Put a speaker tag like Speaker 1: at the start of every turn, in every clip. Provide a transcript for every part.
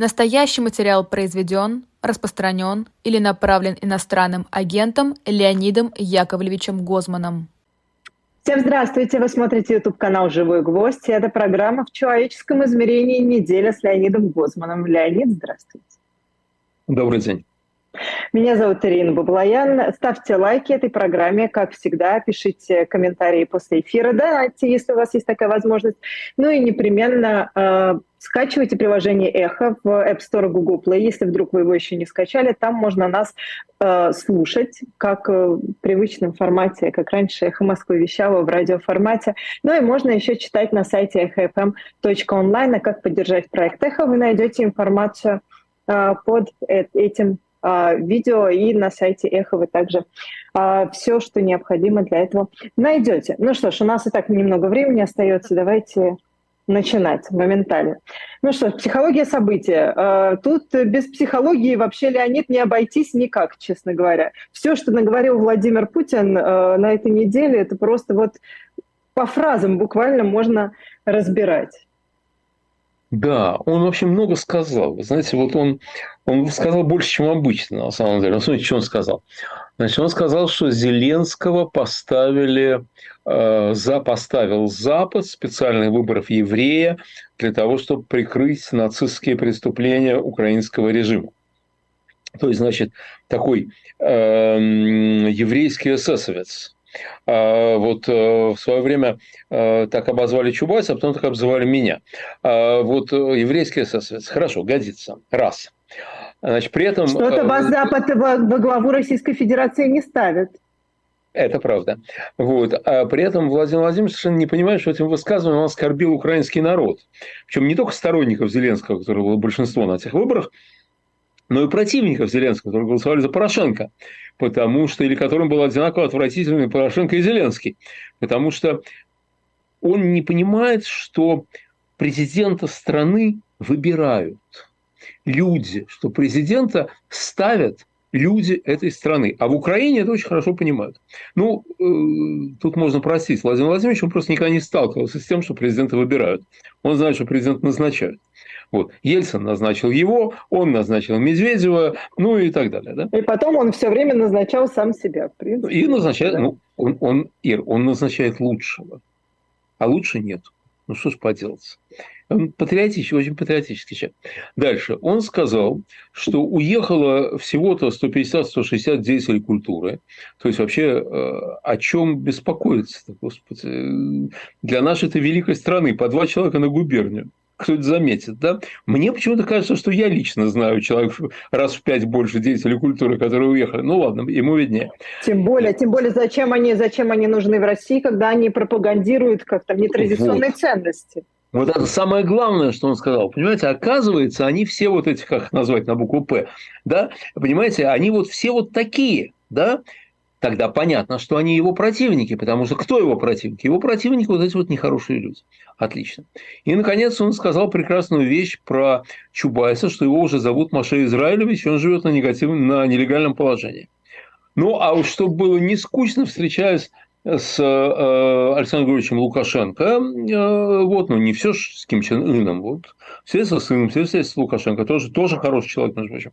Speaker 1: Настоящий материал произведен, распространен или направлен иностранным агентом Леонидом Яковлевичем Гозманом.
Speaker 2: Всем здравствуйте! Вы смотрите YouTube-канал «Живой гвоздь». И это программа «В человеческом измерении. Неделя» с Леонидом Гозманом. Леонид, здравствуйте.
Speaker 3: Добрый день.
Speaker 2: Меня зовут Ирина Баблоян. Ставьте лайки этой программе, как всегда. Пишите комментарии после эфира, да, если у вас есть такая возможность. Ну и непременно э, скачивайте приложение «Эхо» в App Store Google Play, если вдруг вы его еще не скачали. Там можно нас э, слушать, как в привычном формате, как раньше «Эхо Москвы» вещало в радиоформате. Ну и можно еще читать на сайте эхофм.онлайн, а как поддержать проект «Эхо». Вы найдете информацию э, под э, этим видео и на сайте Эхо вы также а, все, что необходимо для этого найдете. Ну что ж, у нас и так немного времени остается, давайте начинать моментально. Ну что, психология события. А, тут без психологии вообще, Леонид, не обойтись никак, честно говоря. Все, что наговорил Владимир Путин на этой неделе, это просто вот по фразам буквально можно разбирать.
Speaker 3: Да, он вообще много сказал. Знаете, вот он, он сказал больше, чем обычно, на самом деле. Ну, смотрите, что он сказал. Значит, он сказал, что Зеленского поставили, э, за, поставил Запад специальных выборов еврея для того, чтобы прикрыть нацистские преступления украинского режима. То есть, значит, такой э, еврейский эсэсовец, вот э, в свое время э, так обозвали Чубайса, а потом так обзывали меня. А, вот э, еврейский эсэсовец. Хорошо, годится. Раз.
Speaker 2: Значит, при этом... Что-то вас Запад во главу Российской Федерации не ставит.
Speaker 3: Это правда. Вот. А при этом Владимир Владимирович совершенно не понимает, что этим высказыванием он оскорбил украинский народ. Причем не только сторонников Зеленского, которого было большинство на этих выборах, но и противников Зеленского, которые голосовали за Порошенко, потому что, или которым был одинаково отвратительный Порошенко и Зеленский, потому что он не понимает, что президента страны выбирают люди, что президента ставят люди этой страны. А в Украине это очень хорошо понимают. Ну, э, тут можно простить. Владимир Владимирович, он просто никогда не сталкивался с тем, что президента выбирают. Он знает, что президент назначают. Вот. Ельцин назначил его, он назначил Медведева, ну и так далее. Да?
Speaker 2: И потом он все время назначал сам себя, в принципе.
Speaker 3: И назначает, да. ну, он, он, Ир, он назначает лучшего, а лучше нет. Ну что ж поделать. Он патриотический, очень патриотический человек. Дальше. Он сказал, что уехало всего-то 150-160 деятелей культуры. То есть, вообще, э, о чем беспокоиться Господи. Для нашей этой великой страны по два человека на губернию кто-то заметит, да? Мне почему-то кажется, что я лично знаю человек раз в пять больше деятелей культуры, которые уехали. Ну ладно, ему виднее.
Speaker 2: Тем более, тем более, зачем они, зачем они нужны в России, когда они пропагандируют как-то нетрадиционные вот. ценности?
Speaker 3: Вот это самое главное, что он сказал. Понимаете, оказывается, они все вот эти, как их назвать на букву «П», да, понимаете, они вот все вот такие, да, тогда понятно, что они его противники, потому что кто его противник? Его противники вот эти вот нехорошие люди. Отлично. И, наконец, он сказал прекрасную вещь про Чубайса, что его уже зовут Маше Израилевич, и он живет на, негативном, на нелегальном положении. Ну, а уж чтобы было не скучно, встречаясь с э, Александром Григорьевичем Лукашенко, э, вот, ну, не все с Ким Чен Ыном, вот, все со сыном, все с Лукашенко, тоже, тоже хороший человек, между прочим.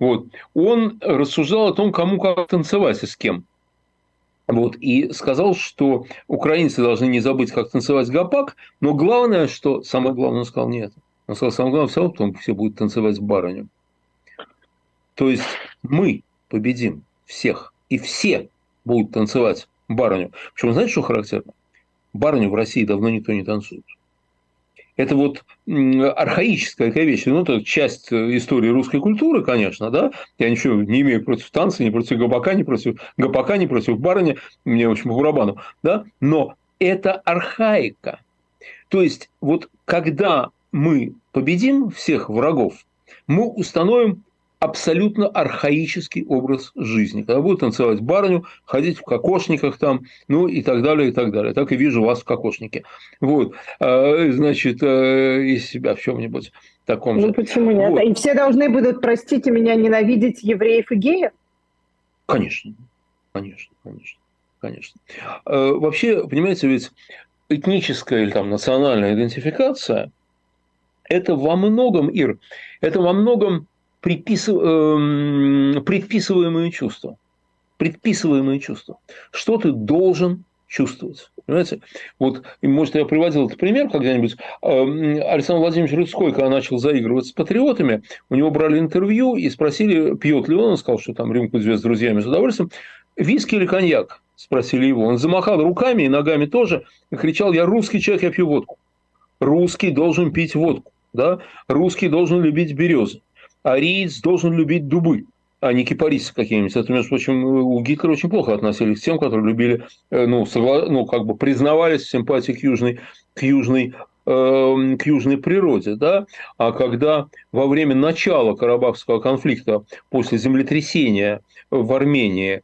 Speaker 3: Вот. Он рассуждал о том, кому как танцевать и с кем. Вот, и сказал, что украинцы должны не забыть, как танцевать гопак, но главное, что... Самое главное, он сказал не это. Он сказал, самое главное, все равно все будут танцевать барыню. То есть, мы победим всех, и все будут танцевать барыню. Причем, знаете, что характерно? Барыню в России давно никто не танцует. Это вот архаическая вещь. Ну, это часть э, истории русской культуры, конечно, да. Я ничего не имею против танца, не против гопака, не против гопака, не против барыни. Мне очень по барабану, да. Но это архаика. То есть, вот когда мы победим всех врагов, мы установим абсолютно архаический образ жизни. Когда будут танцевать барыню, ходить в кокошниках там, ну и так далее, и так далее. Так и вижу вас в кокошнике. Вот, а, значит, э, из себя в чем-нибудь таком
Speaker 2: ну, же. Ну почему нет? Вот. И все должны будут, простите меня, ненавидеть евреев и геев?
Speaker 3: Конечно, конечно, конечно, конечно. А, вообще, понимаете, ведь этническая или там национальная идентификация – это во многом, Ир, это во многом приписыв... э, предписываемые чувства. Предписываемые чувства. Что ты должен чувствовать. Понимаете? Вот, может, я приводил этот пример когда-нибудь. Эм, Александр Владимирович Рыцкой, когда начал заигрывать с патриотами, у него брали интервью и спросили, пьет ли он. Он сказал, что там рюмку две с друзьями с удовольствием. Виски или коньяк? Спросили его. Он замахал руками и ногами тоже и кричал, я русский человек, я пью водку. Русский должен пить водку. Да? Русский должен любить березы. Ариец должен любить дубы а не кипарисы какие-нибудь. Это, между прочим, у Гитлера очень плохо относились к тем, которые любили, э, ну, согла... ну как бы признавались в симпатии к южной, к южной эм, к южной природе, да, а когда во время начала Карабахского конфликта после землетрясения в Армении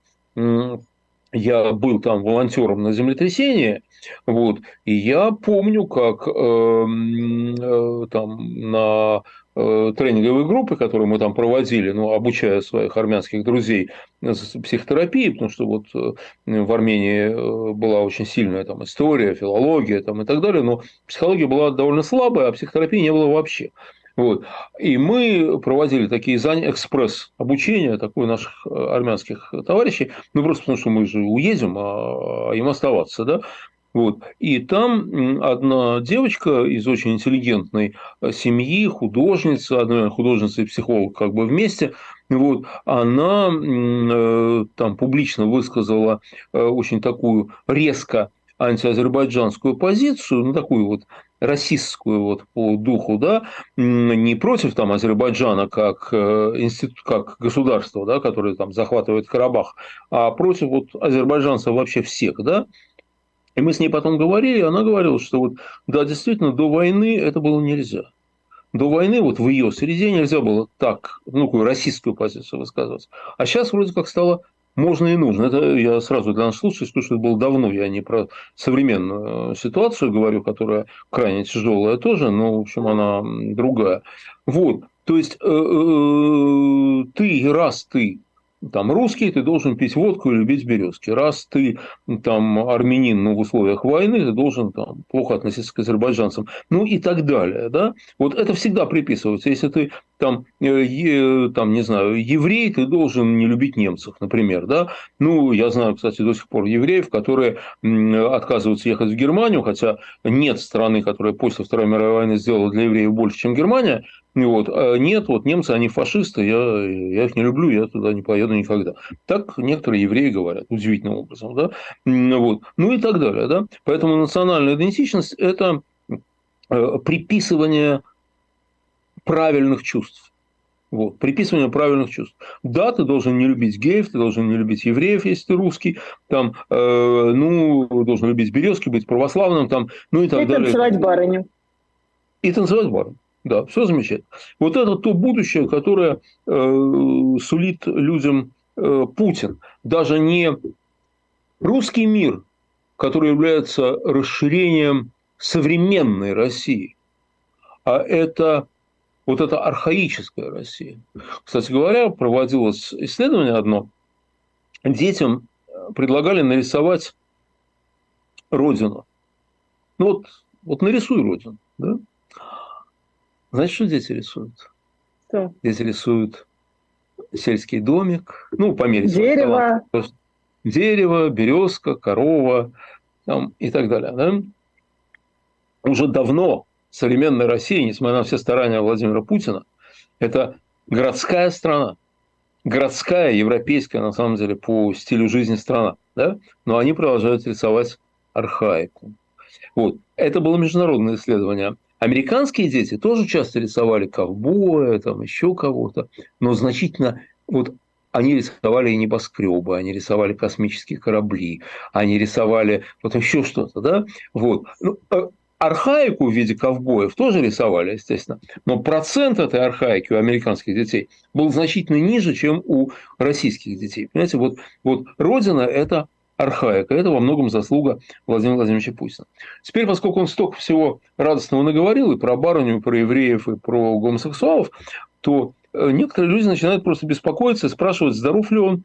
Speaker 3: я был там волонтером на землетрясении, вот, и я помню, как э, э, там на тренинговые группы, которые мы там проводили, ну, обучая своих армянских друзей психотерапии, потому что вот э, в Армении э, была очень сильная там история, филология там, и так далее, но психология была довольно слабая, а психотерапии не было вообще. Вот. И мы проводили такие занятия, экспресс обучения такой наших армянских товарищей, ну просто потому что мы же уедем, а им оставаться, да. Вот. И там одна девочка из очень интеллигентной э, семьи, художница, одна художница и психолог как бы вместе, вот, она э, там публично высказала э, очень такую резко антиазербайджанскую позицию, ну, такую вот расистскую вот по духу, да, не против там Азербайджана как институт, как государства, да, которое там захватывает Карабах, а против вот азербайджанцев вообще всех, да, и мы с ней потом говорили, и она говорила, что вот, да, действительно, до войны это было нельзя. До войны вот в ее среде нельзя было так, ну, такую российскую позицию высказывать. А сейчас вроде как стало можно и нужно. Это я сразу для наших слушателей скажу, что это было давно. Я не про современную ситуацию говорю, которая крайне тяжелая тоже, но, в общем, она другая. Вот. То есть, э, э, ты, раз ты там русский, ты должен пить водку и любить березки. Раз ты там армянин, но в условиях войны, ты должен там плохо относиться к азербайджанцам. Ну и так далее. Да? Вот это всегда приписывается. Если ты там, э, там, не знаю, еврей, ты должен не любить немцев, например. Да? Ну, я знаю, кстати, до сих пор евреев, которые отказываются ехать в Германию, хотя нет страны, которая после Второй мировой войны сделала для евреев больше, чем Германия, вот. А нет, вот немцы, они фашисты, я, я их не люблю, я туда не поеду никогда. Так некоторые евреи говорят, удивительным образом. Да? Вот. Ну и так далее. Да? Поэтому национальная идентичность – это э, приписывание правильных чувств. Вот, приписывание правильных чувств. Да, ты должен не любить геев, ты должен не любить евреев, если ты русский, там, э, ну, должен любить березки, быть православным, там, ну и так и далее.
Speaker 2: И танцевать барыню.
Speaker 3: И танцевать барыню. Да, все замечательно. Вот это то будущее, которое э, сулит людям э, Путин. Даже не русский мир, который является расширением современной России, а это вот эта архаическая Россия. Кстати говоря, проводилось исследование одно. Детям предлагали нарисовать родину. Ну вот, вот нарисуй родину. Да? Знаете, что дети рисуют?
Speaker 2: Что?
Speaker 3: Дети рисуют сельский домик, ну, по мере
Speaker 2: Дерево.
Speaker 3: Таланта. Дерево, березка, корова там, и так далее. Да? Уже давно современная Россия, несмотря на все старания Владимира Путина, это городская страна. Городская, европейская, на самом деле, по стилю жизни страна. Да? Но они продолжают рисовать архаику. Вот. Это было международное исследование. Американские дети тоже часто рисовали ковбоя, там еще кого-то, но значительно вот они рисовали и небоскребы, они рисовали космические корабли, они рисовали вот еще что-то, да, вот. Ну, э, архаику в виде ковбоев тоже рисовали, естественно, но процент этой архаики у американских детей был значительно ниже, чем у российских детей. Понимаете, вот, вот родина – это архаика. Это во многом заслуга Владимира Владимировича Путина. Теперь, поскольку он столько всего радостного наговорил и про барыню, и про евреев, и про гомосексуалов, то э, некоторые люди начинают просто беспокоиться, спрашивать, здоров ли он,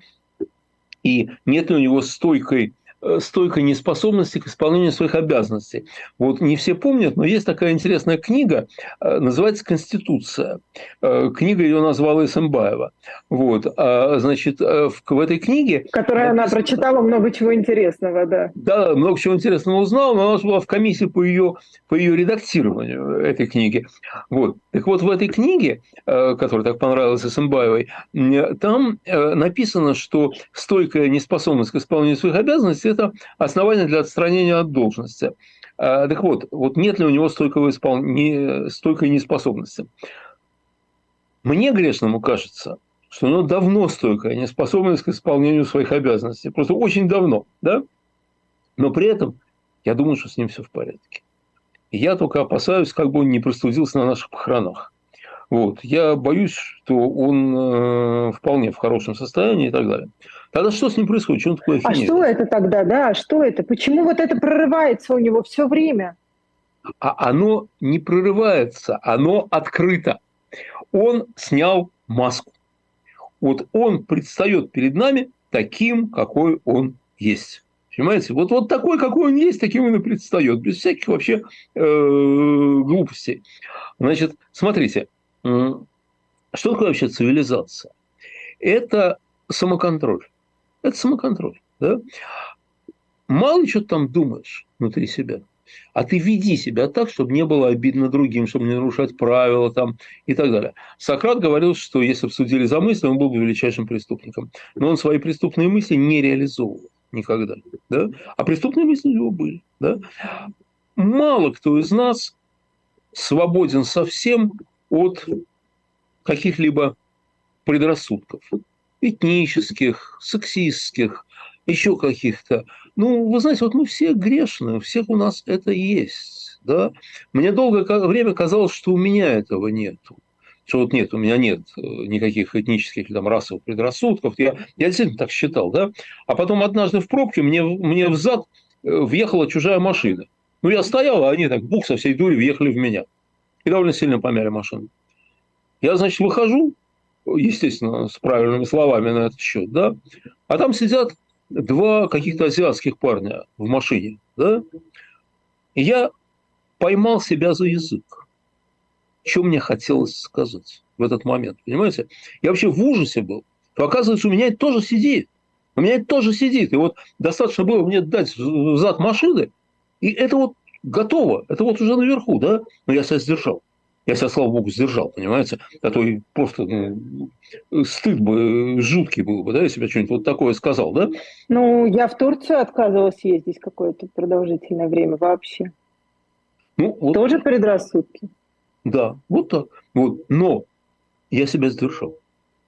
Speaker 3: и нет ли у него стойкой стойкой неспособности к исполнению своих обязанностей. Вот не все помнят, но есть такая интересная книга, э, называется «Конституция». Э, книга ее назвала Исамбаева. Вот. А, значит, в, этой книге...
Speaker 2: Которая написано... она прочитала много чего интересного, да.
Speaker 3: Да, много чего интересного узнала, но она была в комиссии по ее, по ее редактированию этой книги. Вот. Так вот, в этой книге, которая так понравилась Исамбаевой, там написано, что стойкая неспособность к исполнению своих обязанностей это основание для отстранения от должности. А, так вот, вот нет ли у него стойкого испол... не... стойкой неспособности? Мне грешному кажется, что у него давно стойкая неспособность к исполнению своих обязанностей. Просто очень давно, да? Но при этом я думаю, что с ним все в порядке. Я только опасаюсь, как бы он не простудился на наших похоронах. Вот. Я боюсь, что он э, вполне в хорошем состоянии и так далее. Тогда что с ним происходит? Он такое
Speaker 2: А что это тогда, да? Что это? Почему вот это прорывается у него все время?
Speaker 3: А оно не прорывается, оно открыто. Он снял маску. Вот он предстает перед нами таким, какой он есть. Понимаете? Вот, вот такой, какой он есть, таким он и предстает, без всяких вообще э, глупостей. Значит, смотрите, что такое вообще цивилизация? Это самоконтроль. Это самоконтроль. Да? Мало что там думаешь внутри себя. А ты веди себя так, чтобы не было обидно другим, чтобы не нарушать правила там, и так далее. Сократ говорил, что если бы судили за мысли, он был бы величайшим преступником. Но он свои преступные мысли не реализовывал никогда. Да? А преступные мысли у него были. Да? Мало кто из нас свободен совсем от каких-либо предрассудков этнических, сексистских, еще каких-то. Ну, вы знаете, вот мы все грешны, у всех у нас это есть. Да? Мне долгое время казалось, что у меня этого нету. Что вот нет, у меня нет э, никаких этнических или там, расовых предрассудков. Я, я действительно так считал. Да? А потом однажды в пробке мне, мне в зад э, въехала чужая машина. Ну, я стоял, а они так бух со всей дури въехали в меня. И довольно сильно помяли машину. Я, значит, выхожу, естественно, с правильными словами на этот счет, да, а там сидят два каких-то азиатских парня в машине, да, и я поймал себя за язык. Что мне хотелось сказать в этот момент, понимаете? Я вообще в ужасе был. То, оказывается, у меня это тоже сидит. У меня это тоже сидит. И вот достаточно было мне дать зад машины, и это вот готово. Это вот уже наверху, да? Но я себя сдержал. Я себя, слава богу, сдержал, понимаете? А то и просто ну, стыд бы жуткий был бы, да, если бы я что-нибудь вот такое сказал, да?
Speaker 2: Ну, я в Турцию отказывалась ездить какое-то продолжительное время вообще. Ну, вот. Тоже предрассудки.
Speaker 3: Да, вот так. Вот. Но я себя сдержал.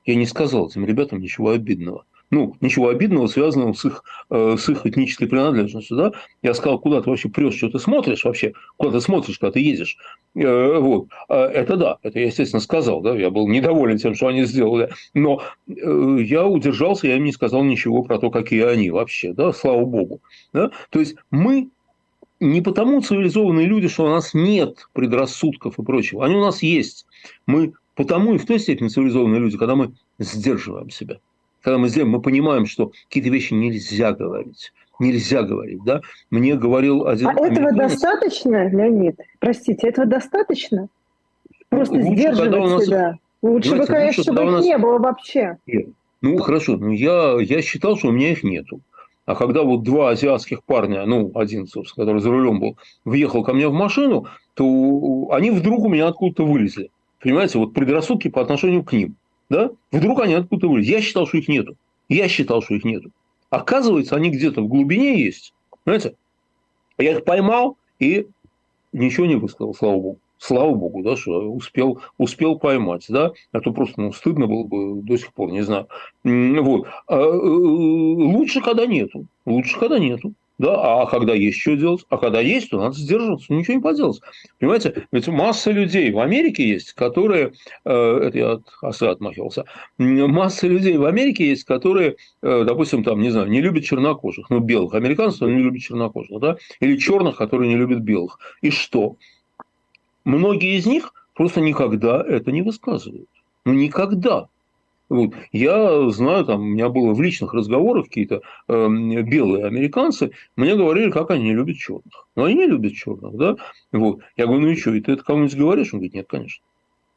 Speaker 3: Я не сказал этим ребятам ничего обидного ну, ничего обидного, связанного с их, э, с их этнической принадлежностью, да, я сказал, куда ты вообще прешь, что ты смотришь вообще, куда ты смотришь, когда ты едешь, э, вот, а это да, это я, естественно, сказал, да, я был недоволен тем, что они сделали, но э, я удержался, я им не сказал ничего про то, какие они вообще, да, слава богу, да, то есть мы не потому цивилизованные люди, что у нас нет предрассудков и прочего, они у нас есть, мы потому и в той степени цивилизованные люди, когда мы сдерживаем себя когда мы сделаем, мы понимаем, что какие-то вещи нельзя говорить. Нельзя говорить, да? Мне говорил один...
Speaker 2: А этого достаточно, Леонид? Простите, этого достаточно? Просто лучше, сдерживать нас... себя. Лучше бы, конечно, лучше, чтобы их нас... не было вообще.
Speaker 3: Нет. Ну, хорошо, ну, я, я считал, что у меня их нету. А когда вот два азиатских парня, ну, один, собственно, который за рулем был, въехал ко мне в машину, то они вдруг у меня откуда-то вылезли. Понимаете, вот предрассудки по отношению к ним да, вдруг они откуда-то вылезли. Я считал, что их нету. Я считал, что их нету. Оказывается, они где-то в глубине есть. Понимаете? Я их поймал и ничего не высказал, слава богу. Слава богу, да, что успел, успел поймать, да, а то просто ну, стыдно было бы до сих пор, не знаю. Вот. А, э, лучше, когда нету. Лучше, когда нету. Да, а когда есть что делать? А когда есть, то надо сдерживаться, ничего не поделать. Понимаете, ведь масса людей в Америке есть, которые, э, это я от осы отмахивался, масса людей в Америке есть, которые, э, допустим, там, не знаю, не любят чернокожих, ну, белых американцев, не любят чернокожих, да, или черных, которые не любят белых. И что? Многие из них просто никогда это не высказывают. Ну, никогда. Вот. Я знаю, там, у меня было в личных разговорах какие-то э, белые американцы, мне говорили, как они не любят черных. Но они не любят черных, да? Вот. Я говорю, ну и что, и ты это кому-нибудь говоришь? Он говорит, нет, конечно.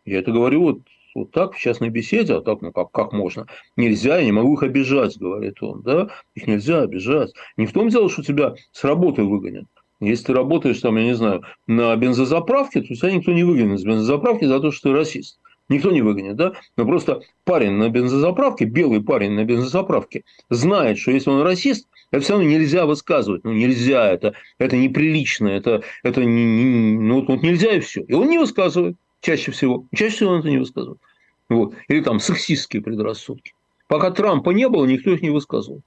Speaker 3: Я это говорю вот, вот так в частной беседе, а так, ну как, как можно? Нельзя, я не могу их обижать, говорит он, да? Их нельзя обижать. Не в том дело, что тебя с работы выгонят. Если ты работаешь там, я не знаю, на бензозаправке, то тебя никто не выгонит с бензозаправки за то, что ты расист. Никто не выгонит, да? Но просто парень на бензозаправке, белый парень на бензозаправке, знает, что если он расист, это все равно нельзя высказывать. Ну, нельзя, это, это неприлично, это, это не, не, ну, вот нельзя и все. И он не высказывает чаще всего. Чаще всего он это не высказывает. Вот. Или там сексистские предрассудки. Пока Трампа не было, никто их не высказывал.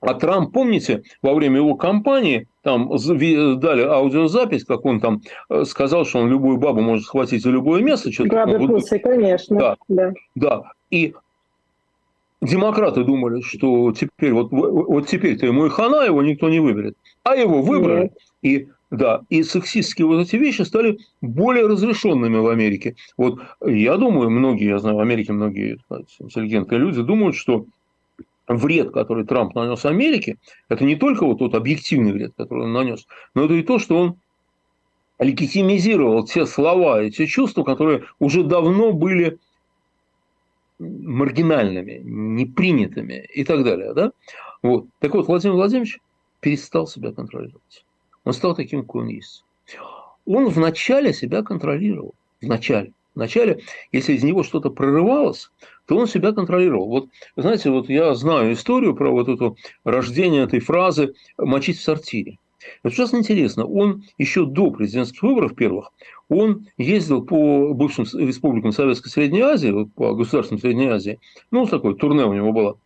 Speaker 3: А Трамп, помните, во время его кампании там дали аудиозапись, как он там э, сказал, что он любую бабу может схватить за любое место.
Speaker 2: Бабы ну, пусы, конечно.
Speaker 3: Да, да. да. И демократы думали, что теперь вот, вот теперь-то ему и хана его никто не выберет. А его выбрали. Нет. И да, и сексистские вот эти вещи стали более разрешенными в Америке. Вот я думаю, многие, я знаю, в Америке многие интеллигентные люди думают, что вред, который Трамп нанес Америке, это не только вот тот объективный вред, который он нанес, но это и то, что он легитимизировал те слова и те чувства, которые уже давно были маргинальными, непринятыми и так далее. Да? Вот. Так вот, Владимир Владимирович перестал себя контролировать. Он стал таким, какой он есть. Он вначале себя контролировал. Вначале. Вначале, если из него что-то прорывалось, то он себя контролировал. Вот, знаете, вот я знаю историю про вот это рождение этой фразы «мочить в сортире». Это ужасно интересно. Он еще до президентских выборов первых, он ездил по бывшим республикам Советской Средней Азии, по государствам Средней Азии, ну, такое турне у него было.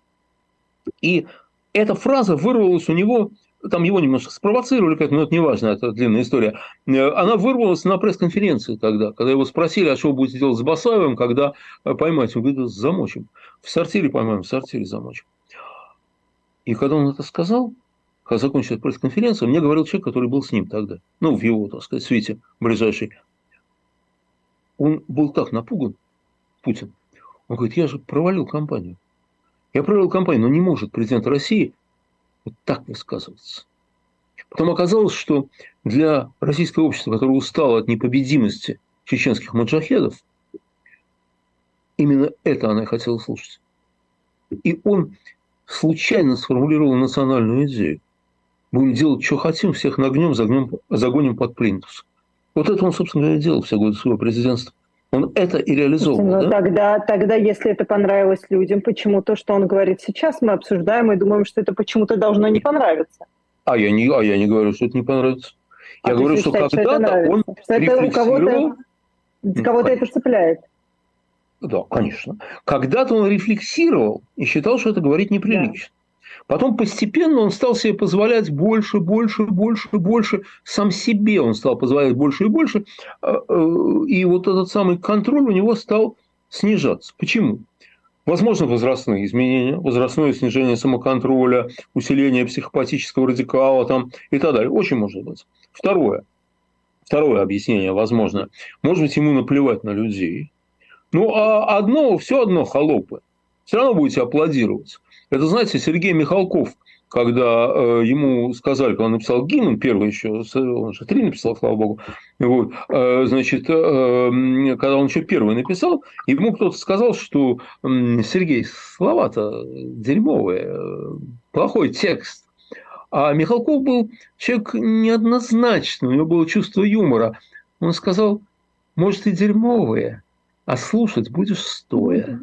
Speaker 3: И эта фраза вырвалась у него там его немножко спровоцировали, как, но это не важно, это длинная история. Э, она вырвалась на пресс-конференции тогда, когда его спросили, а что вы будете делать с Басаевым, когда э, поймаете? Он говорит, замочим. В сортире поймаем, в сортире замочим. И когда он это сказал, когда закончилась пресс-конференция, мне говорил человек, который был с ним тогда, ну, в его, так сказать, свете ближайший. Он был так напуган, Путин. Он говорит, я же провалил кампанию. Я провалил кампанию, но не может президент России вот так высказываться. Потом оказалось, что для российского общества, которое устало от непобедимости чеченских маджахедов, именно это она и хотела слушать. И он случайно сформулировал национальную идею. Будем делать, что хотим, всех нагнем, загнем, загоним под плинтус. Вот это он, собственно говоря, делал все годы своего президентства. Он это и реализовал. Ну,
Speaker 2: да? тогда, тогда, если это понравилось людям, почему то, что он говорит сейчас, мы обсуждаем и думаем, что это почему-то должно не понравиться?
Speaker 3: А я не, а я не говорю, что это не понравится. Я а говорю, что когда-то он что это у кого-то,
Speaker 2: кого-то это цепляет.
Speaker 3: Да, конечно. Когда-то он рефлексировал и считал, что это говорить неприлично. Потом постепенно он стал себе позволять больше, больше, больше, больше. Сам себе он стал позволять больше и больше. А, э, и вот этот самый контроль у него стал снижаться. Почему? Возможно, возрастные изменения, возрастное снижение самоконтроля, усиление психопатического радикала там, и так далее. Очень может быть. Второе. Второе объяснение возможно. Может быть, ему наплевать на людей. Ну, а одно, все одно холопы. Все равно будете аплодировать. Это, знаете, Сергей Михалков, когда э, ему сказали, когда он написал гимн, первый еще, он же три написал, слава богу, вот, э, значит, э, когда он еще первый написал, ему кто-то сказал, что э, Сергей, слова-то дерьмовые, э, плохой текст. А Михалков был человек неоднозначный, у него было чувство юмора. Он сказал, может, и дерьмовые, а слушать будешь стоя.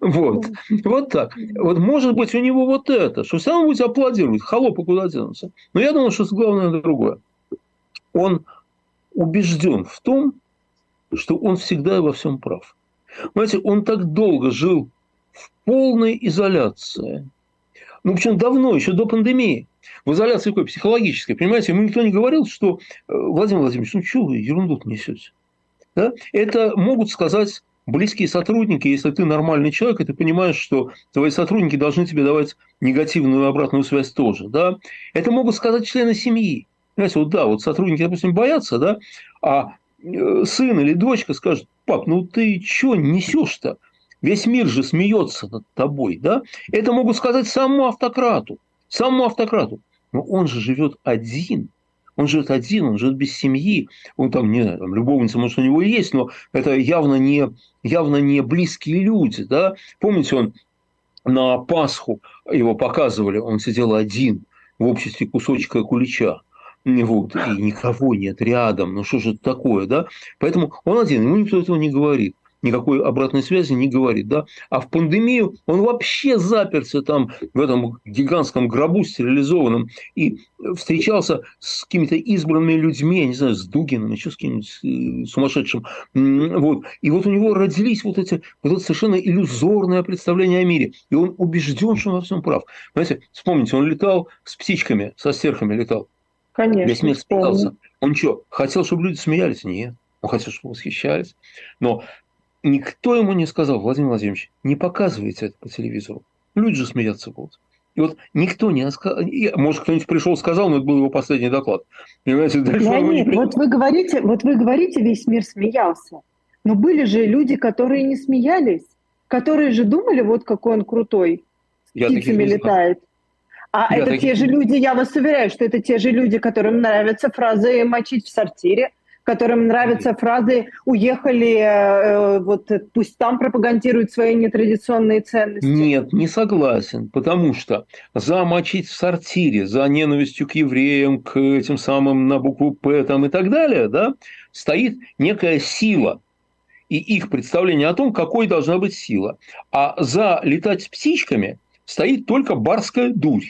Speaker 3: Вот. Вот так. Вот может быть у него вот это, что все равно будет аплодировать, холопы куда денутся. Но я думаю, что главное другое. Он убежден в том, что он всегда и во всем прав. Знаете, он так долго жил в полной изоляции. Ну, причем давно, еще до пандемии. В изоляции какой? Психологической. Понимаете, ему никто не говорил, что э, Владимир Владимирович, ну что вы ерунду несете? Да? Это могут сказать близкие сотрудники, если ты нормальный человек, и ты понимаешь, что твои сотрудники должны тебе давать негативную обратную связь тоже, да, это могут сказать члены семьи. Понимаете, вот да, вот сотрудники, допустим, боятся, да, а э, сын или дочка скажет, пап, ну ты что несешь-то? Весь мир же смеется над тобой, да? Это могут сказать самому автократу, самому автократу. Но он же живет один, он живет один, он живет без семьи, он там, не знаю, там, любовница, может, у него есть, но это явно не, явно не близкие люди, да? Помните, он на Пасху его показывали, он сидел один в обществе кусочка кулича. Вот, и никого нет рядом, ну что же это такое, да? Поэтому он один, ему никто этого не говорит никакой обратной связи не говорит, да, а в пандемию он вообще заперся там в этом гигантском гробу стерилизованном и встречался с какими-то избранными людьми, я не знаю, с Дугином, еще с кем-нибудь э, сумасшедшим, вот, и вот у него родились вот эти, вот это совершенно иллюзорное представление о мире, и он убежден, что он во всем прав. Понимаете, вспомните, он летал с птичками, со стерхами летал.
Speaker 2: Конечно.
Speaker 3: Весь мир смеялся. Он что, хотел, чтобы люди смеялись? Нет. Он хотел, чтобы восхищались. Но никто ему не сказал, Владимир Владимирович, не показывайте это по телевизору. Люди же смеяться будут. И вот никто не сказал, может, кто-нибудь пришел сказал, но это был его последний доклад.
Speaker 2: Понимаете, дальше Леонид, не... вот вы говорите, вот вы говорите, весь мир смеялся. Но были же люди, которые не смеялись, которые же думали, вот какой он крутой, с я птицами летает. А я это таких... те же люди, я вас уверяю, что это те же люди, которым нравятся фразы «мочить в сортире», которым нравятся фразы «уехали, э, вот пусть там пропагандируют свои нетрадиционные ценности».
Speaker 3: Нет, не согласен, потому что за мочить в сортире, за ненавистью к евреям, к этим самым на букву «П» там и так далее, да, стоит некая сила, и их представление о том, какой должна быть сила. А за летать с птичками стоит только барская дурь.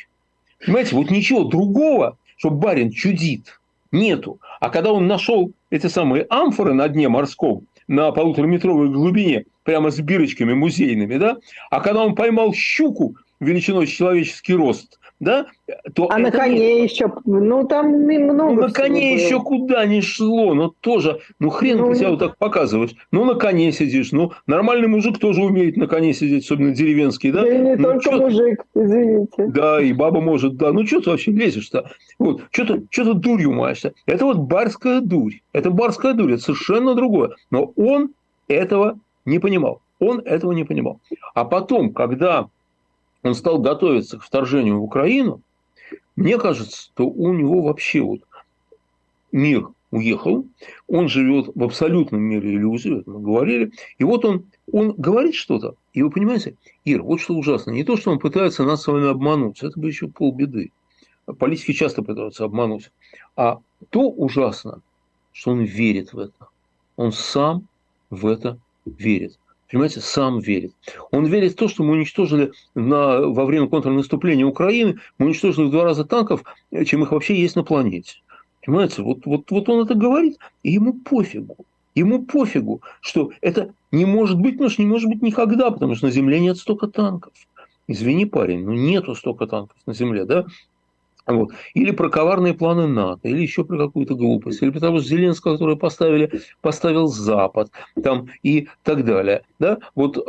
Speaker 3: Понимаете, вот ничего другого, что барин чудит, нету. А когда он нашел эти самые амфоры на дне морском, на полутораметровой глубине, прямо с бирочками музейными, да, а когда он поймал щуку величиной человеческий рост, да,
Speaker 2: то а на коне нет. еще, ну там много. Ну,
Speaker 3: на коне было. еще куда не шло, но тоже, ну хрен ну, ты себя вот так показываешь. Ну на коне сидишь, ну нормальный мужик тоже умеет на коне сидеть, особенно деревенский, да?
Speaker 2: Да и не
Speaker 3: ну,
Speaker 2: только мужик, извините.
Speaker 3: Да, и баба может, да. Ну что ты вообще лезешь-то? Вот, что ты, что ты дурью маешься? Это вот барская дурь. Это барская дурь, это совершенно другое. Но он этого не понимал. Он этого не понимал. А потом, когда он стал готовиться к вторжению в Украину, мне кажется, что у него вообще вот мир уехал, он живет в абсолютном мире иллюзий, это мы говорили, и вот он, он говорит что-то, и вы понимаете, Ир, вот что ужасно, не то, что он пытается нас с вами обмануть, это бы еще полбеды, политики часто пытаются обмануть, а то ужасно, что он верит в это, он сам в это верит понимаете, сам верит. Он верит в то, что мы уничтожили на, во время контрнаступления Украины, мы уничтожили в два раза танков, чем их вообще есть на планете. Понимаете, вот, вот, вот он это говорит, и ему пофигу. Ему пофигу, что это не может быть, потому что не может быть никогда, потому что на Земле нет столько танков. Извини, парень, ну нету столько танков на Земле, да? Вот. Или про коварные планы НАТО, или еще про какую-то глупость, или того же Зеленского, который поставили, поставил Запад, там, и так далее. Да? Вот, э,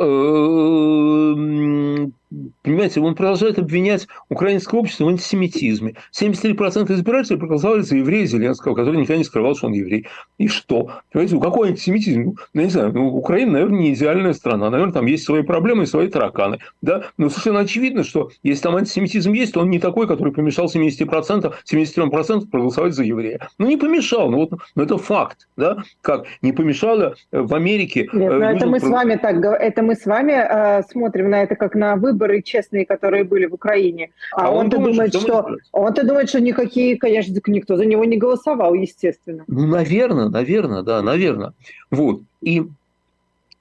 Speaker 3: понимаете, он продолжает обвинять украинское общество в антисемитизме. 73% избирателей проголосовали за еврея Зеленского, который никогда не скрывал, что он еврей. И что? Понимаете, ну какой антисемитизм? Ну, не знаю, ну, Украина, наверное, не идеальная страна. Наверное, там есть свои проблемы и свои тараканы. Да? Но совершенно очевидно, что если там антисемитизм есть, то он не такой, который помешал 70%, 73% проголосовать за еврея. Ну, не помешал, ну, вот, ну это факт. Да? Как не помешало в Америке...
Speaker 2: Нет, но э, это мы с вами так, это мы с вами э, смотрим на это как на выбор выборы честные, которые были в Украине. А, а он-то он думает, что, он-то думает, что никакие, конечно, никто за него не голосовал, естественно.
Speaker 3: Ну, наверное, наверное, да, наверное. Вот. И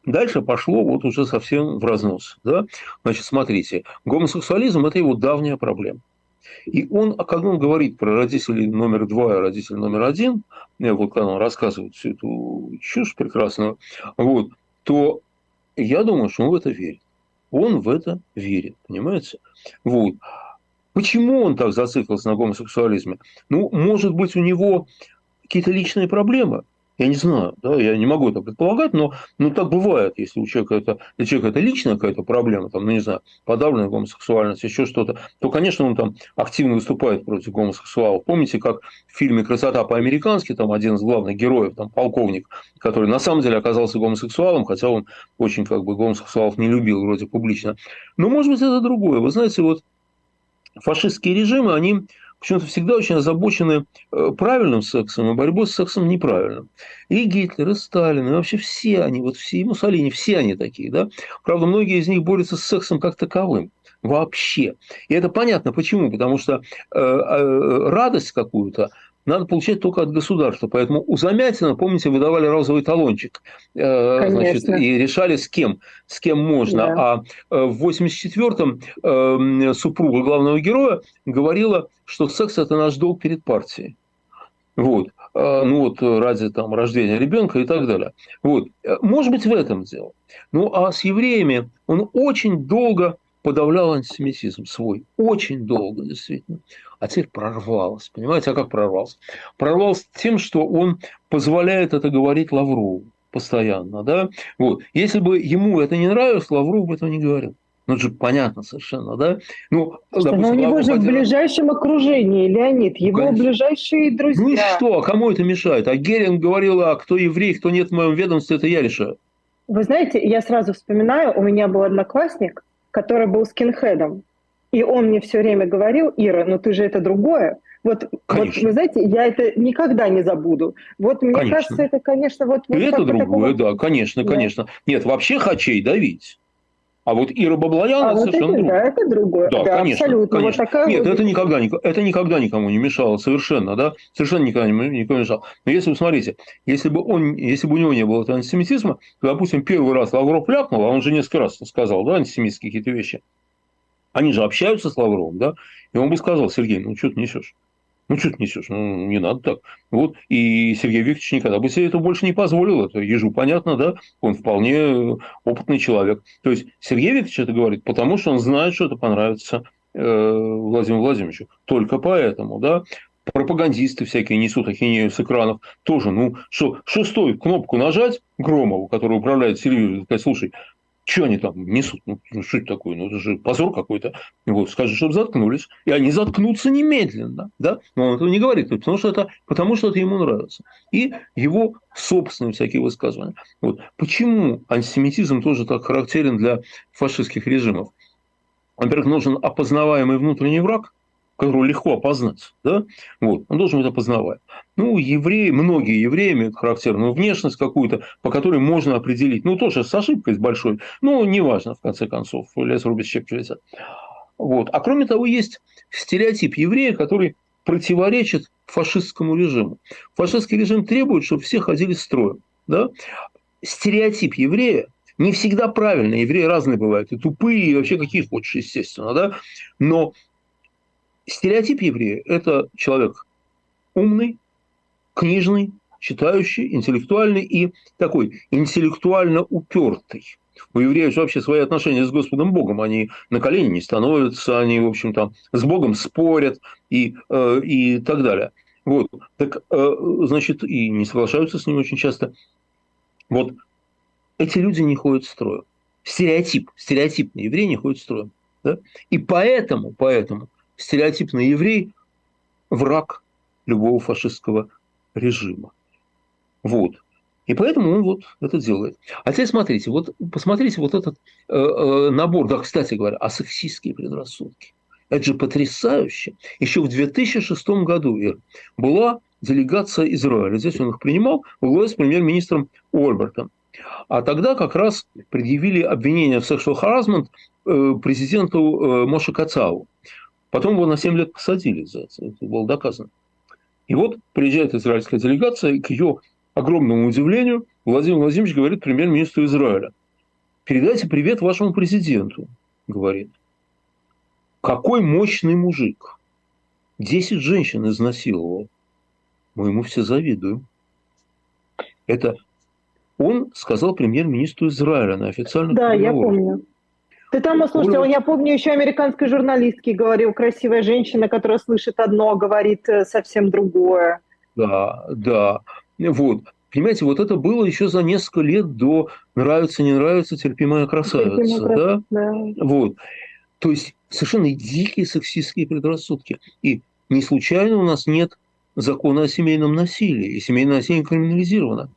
Speaker 3: Дальше пошло вот уже совсем в разнос. Да? Значит, смотрите, гомосексуализм – это его давняя проблема. И он, а когда он говорит про родителей номер два и родителей номер один, э, вот когда он рассказывает всю эту чушь прекрасную, вот, то я думаю, что он в это верит. Он в это верит, понимаете? Вот. Почему он так зациклился на гомосексуализме? Ну, может быть, у него какие-то личные проблемы. Я не знаю, да, я не могу это предполагать, но ну, так бывает, если у человека это, для человека это личная какая-то проблема, там, ну, не знаю, подавленная гомосексуальность, еще что-то, то, конечно, он там активно выступает против гомосексуалов. Помните, как в фильме «Красота по-американски», там один из главных героев, там, полковник, который на самом деле оказался гомосексуалом, хотя он очень как бы гомосексуалов не любил вроде публично. Но, может быть, это другое. Вы знаете, вот фашистские режимы, они почему-то всегда очень озабочены э, правильным сексом и борьбой с сексом неправильным. И Гитлер, и Сталин, и вообще все они, вот все, и Муссолини, все они такие, да. Правда, многие из них борются с сексом как таковым вообще. И это понятно почему, потому что э, э, радость какую-то надо получать только от государства. Поэтому у Замятина, помните, выдавали розовый талончик э, значит, и решали, с кем, с кем можно. Да. А э, в 84-м э, супруга главного героя говорила, что секс – это наш долг перед партией. Вот. Ну вот ради там, рождения ребенка и так далее. Вот. Может быть, в этом дело. Ну, а с евреями он очень долго подавлял антисемитизм свой. Очень долго, действительно а теперь прорвалось. Понимаете, а как прорвался? Прорвался тем, что он позволяет это говорить Лаврову постоянно. Да? Вот. Если бы ему это не нравилось, Лавров бы этого не говорил. Ну, это же понятно совершенно, да?
Speaker 2: Ну, что, допустим, но у него же в ближайшем окружении, Леонид, его Конечно. ближайшие друзья.
Speaker 3: Ну и что, а кому это мешает? А Геринг говорил, а кто еврей, кто нет в моем ведомстве, это я решаю.
Speaker 2: Вы знаете, я сразу вспоминаю, у меня был одноклассник, который был скинхедом. И он мне все время говорил, Ира, ну ты же это другое. Вот, вот вы знаете, я это никогда не забуду. Вот мне конечно. кажется, это, конечно, вот... вот
Speaker 3: это другое, такого... да, конечно, да. конечно. Нет, вообще хачей давить. А вот Ира Баблоян а это вот совершенно это, другое.
Speaker 2: Да, это другое. Да, да
Speaker 3: конечно, абсолютно. Конечно. Вот такая Нет, это никогда, это никогда никому не мешало, совершенно, да, совершенно никогда никому не мешало. Но если вы смотрите, если бы, он, если бы у него не было этого антисемитизма, то, допустим, первый раз Лавров ляпнул, а он же несколько раз сказал, да, антисемитские какие-то вещи, они же общаются с Лавровым, да? И он бы сказал, Сергей, ну что ты несешь? Ну, что ты несешь? Ну, не надо так. Вот. И Сергей Викторович никогда бы себе это больше не позволил. Это ежу понятно, да? Он вполне опытный человек. То есть, Сергей Викторович это говорит, потому что он знает, что это понравится э, Владимиру Владимировичу. Только поэтому, да? пропагандисты всякие несут ахинею с экранов, тоже, ну, что, шестую кнопку нажать Громову, который управляет телевизором, сказать, слушай, что они там несут? Ну, ну, что это такое? Ну, это же позор какой-то. Вот, скажут, чтобы заткнулись. И они заткнутся немедленно. Да? Но он этого не говорит, потому что, это, потому что это ему нравится. И его собственные всякие высказывания. Вот. Почему антисемитизм тоже так характерен для фашистских режимов? Во-первых, нужен опознаваемый внутренний враг – которую легко опознать, да, вот, он должен быть опознаваем. Ну, евреи, многие евреи имеют характерную внешность какую-то, по которой можно определить, ну, тоже с ошибкой большой, ну, неважно, в конце концов, лес рубит, щепки летят. Вот. А кроме того, есть стереотип еврея, который противоречит фашистскому режиму. Фашистский режим требует, чтобы все ходили строем. Да? Стереотип еврея не всегда правильный. Евреи разные бывают, и тупые, и вообще какие хочешь, естественно. Да? Но Стереотип еврея – это человек умный, книжный, читающий, интеллектуальный и такой интеллектуально упертый. У евреев вообще свои отношения с Господом Богом. Они на колени не становятся, они, в общем-то, с Богом спорят и, э, и так далее. Вот. Так, э, значит, и не соглашаются с ним очень часто. Вот эти люди не ходят строем. Стереотип, стереотипный еврей не ходит строем. Да? И поэтому, поэтому стереотипный еврей – враг любого фашистского режима. Вот. И поэтому он вот это делает. А теперь смотрите, вот посмотрите вот этот э, э, набор, да, кстати говоря, а сексистские предрассудки. Это же потрясающе. Еще в 2006 году Ир, была делегация Израиля. Здесь он их принимал в главе с премьер-министром Ольбертом. А тогда как раз предъявили обвинение в sexual harassment э, президенту э, Моше Кацау. Потом его на 7 лет посадили за это, это было доказано. И вот приезжает израильская делегация, и к ее огромному удивлению Владимир Владимирович говорит премьер-министру Израиля. Передайте привет вашему президенту, говорит. Какой мощный мужик. Десять женщин изнасиловал. Мы ему все завидуем. Это он сказал премьер-министру Израиля на официальном
Speaker 2: Да, я помню. Ты там, слушайте, Уровень... я помню, еще американской журналистке говорил, красивая женщина, которая слышит одно, говорит э, совсем другое.
Speaker 3: Да, да. Вот. понимаете, вот это было еще за несколько лет до «нравится, не нравится, терпимая красавица». Терпимая да? да? Вот. То есть совершенно дикие сексистские предрассудки. И не случайно у нас нет закона о семейном насилии, и семейное насилие криминализировано.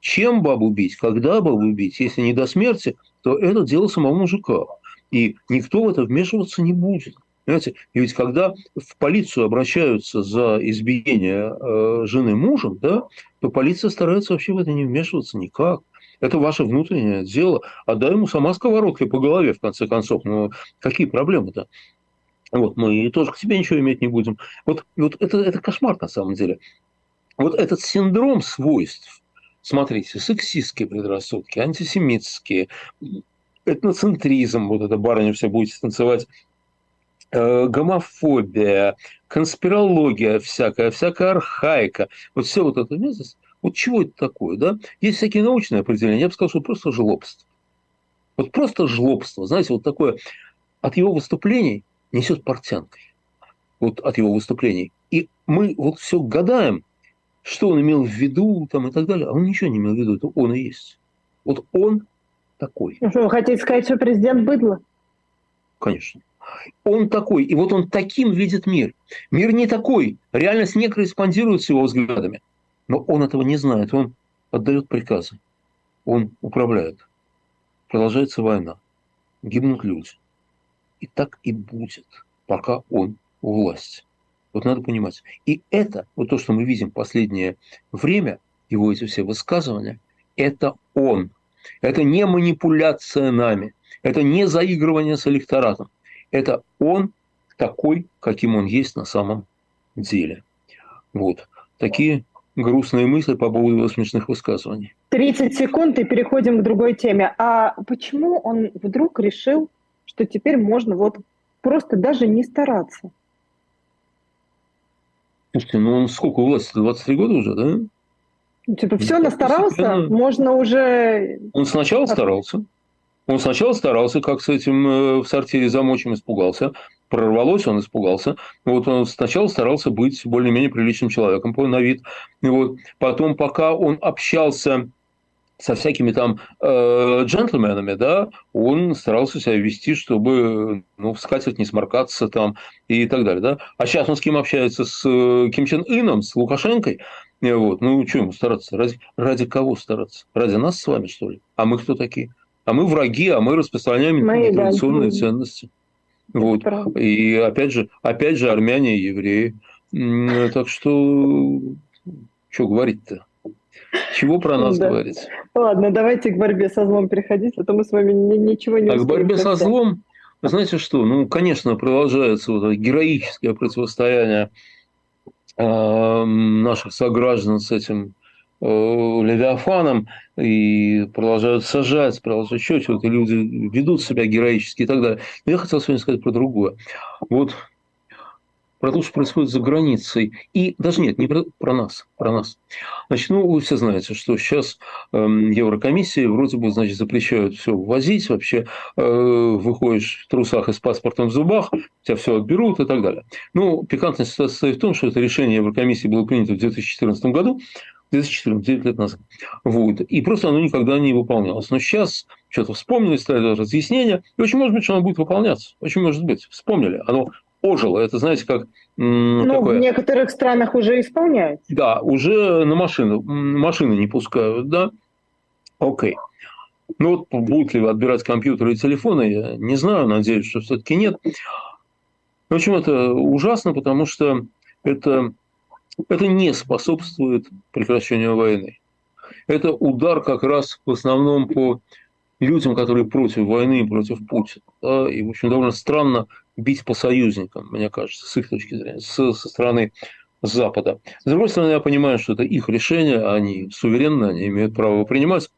Speaker 3: Чем бабу бить, когда бабу бить, если не до смерти, то это дело самого мужика. И никто в это вмешиваться не будет. Понимаете? И ведь когда в полицию обращаются за избиение э, жены мужем, да, то полиция старается вообще в это не вмешиваться никак. Это ваше внутреннее дело. Отдай ему сама сковородкой по голове, в конце концов. Ну, какие проблемы-то? Вот, мы тоже к себе ничего иметь не будем. Вот, вот это, это кошмар на самом деле. Вот этот синдром свойств, смотрите, сексистские предрассудки, антисемитские, этноцентризм, вот эта барыня все будете танцевать Э, гомофобия, конспирология всякая, всякая архаика, вот все вот это место, вот чего это такое, да? Есть всякие научные определения, я бы сказал, что просто жлобство. Вот просто жлобство, знаете, вот такое от его выступлений несет портянкой. Вот от его выступлений. И мы вот все гадаем, что он имел в виду там, и так далее. А он ничего не имел в виду, это он и есть. Вот он такой.
Speaker 2: Ну вы хотите сказать, что президент быдло?
Speaker 3: Конечно. Он такой, и вот он таким видит мир. Мир не такой, реальность не корреспондирует с его взглядами. Но он этого не знает, он отдает приказы, он управляет. Продолжается война, гибнут люди. И так и будет, пока он у власти. Вот надо понимать. И это, вот то, что мы видим в последнее время, его эти все высказывания, это он. Это не манипуляция нами. Это не заигрывание с электоратом. Это он такой, каким он есть на самом деле. Вот. Такие грустные мысли по поводу его смешных высказываний.
Speaker 2: 30 секунд и переходим к другой теме. А почему он вдруг решил, что теперь можно вот просто даже не стараться?
Speaker 3: Слушайте, ну он сколько у власти? 23 года уже, да?
Speaker 2: Ну, типа все, ну, настарался, можно уже...
Speaker 3: Он сначала старался, он сначала старался, как с этим э, в сортире замочим испугался. Прорвалось, он испугался. Вот он сначала старался быть более-менее приличным человеком на вид. И вот потом, пока он общался со всякими там э, джентльменами, да, он старался себя вести, чтобы, ну, в скатерть не сморкаться там и так далее, да. А сейчас он с кем общается? С э, Ким Чен Ыном, с Лукашенкой? Вот. Ну, что ему стараться? Ради, ради кого стараться? Ради нас с вами, что ли? А мы кто такие? а мы враги, а мы распространяем мы, традиционные да. ценности. Вот. И опять же, опять же, армяне и евреи. Так что, что говорить-то? Чего про нас да. говорить?
Speaker 2: Ладно, давайте к борьбе со злом переходить, а то мы с вами ничего не
Speaker 3: А к борьбе со злом, знаете что, ну, конечно, продолжается вот героическое противостояние э, наших сограждан с этим Э, Левиафаном и продолжают сажать, продолжают еще что-то, люди ведут себя героически и так далее. Но я хотел сегодня сказать про другое. Вот про то, что происходит за границей. И даже нет, не про, про нас, про нас. Значит, ну, вы все знаете, что сейчас э, Еврокомиссия вроде бы, значит, запрещают все ввозить, вообще э, выходишь в трусах и с паспортом в зубах, тебя все отберут и так далее. Ну, пикантная ситуация состоит в том, что это решение Еврокомиссии было принято в 2014 году, 2014, 9 лет назад. Вот. И просто оно никогда не выполнялось. Но сейчас что-то вспомнили, стали разъяснения, и очень может быть, что оно будет выполняться. Очень может быть. Вспомнили. Оно ожило. Это, знаете, как...
Speaker 2: Ну, такое... в некоторых странах уже исполняется.
Speaker 3: Да, уже на машину. Машины не пускают, да? Окей. Ну, вот будут ли отбирать компьютеры и телефоны, я не знаю, надеюсь, что все-таки нет. В общем, это ужасно, потому что это это не способствует прекращению войны. Это удар как раз в основном по людям, которые против войны и против Путина. Да? И, в общем, довольно странно бить по союзникам, мне кажется, с их точки зрения, со, со стороны Запада. С другой стороны, я понимаю, что это их решение, они суверенны, они имеют право его принимать.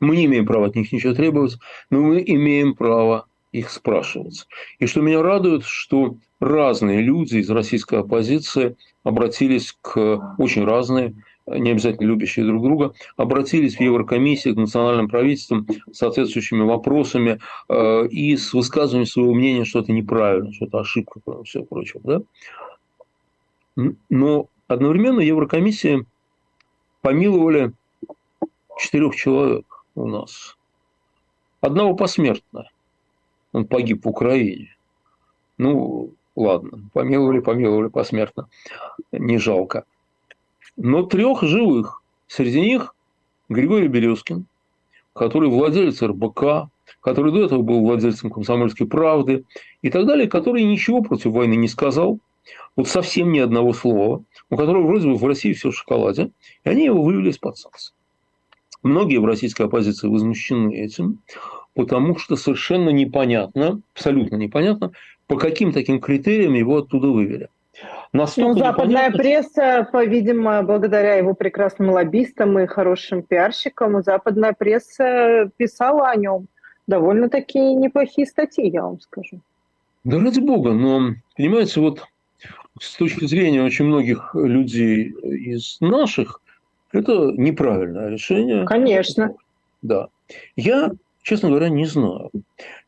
Speaker 3: Мы не имеем права от них ничего требовать, но мы имеем право их спрашивать. И что меня радует, что разные люди из российской оппозиции обратились к очень разные, не обязательно любящие друг друга, обратились в Еврокомиссию, к национальным правительствам с соответствующими вопросами э, и с высказыванием своего мнения, что это неправильно, что это ошибка, и все прочее. Да? Но одновременно Еврокомиссия помиловали четырех человек у нас. Одного посмертно. Он погиб в Украине. Ну, ладно, помиловали, помиловали посмертно. Не жалко. Но трех живых. Среди них Григорий Березкин, который владелец РБК, который до этого был владельцем «Комсомольской правды» и так далее, который ничего против войны не сказал, вот совсем ни одного слова, у которого вроде бы в России все в шоколаде, и они его вывели из-под санкций. Многие в российской оппозиции возмущены этим, потому что совершенно непонятно, абсолютно непонятно, по каким таким критериям его оттуда вывели.
Speaker 2: Настолько ну, западная непонятно... пресса, по-видимому, благодаря его прекрасным лоббистам и хорошим пиарщикам, западная пресса писала о нем довольно-таки неплохие статьи, я вам скажу.
Speaker 3: Да ради бога, но, понимаете, вот с точки зрения очень многих людей из наших, это неправильное решение.
Speaker 2: Конечно.
Speaker 3: Да. Я, честно говоря, не знаю.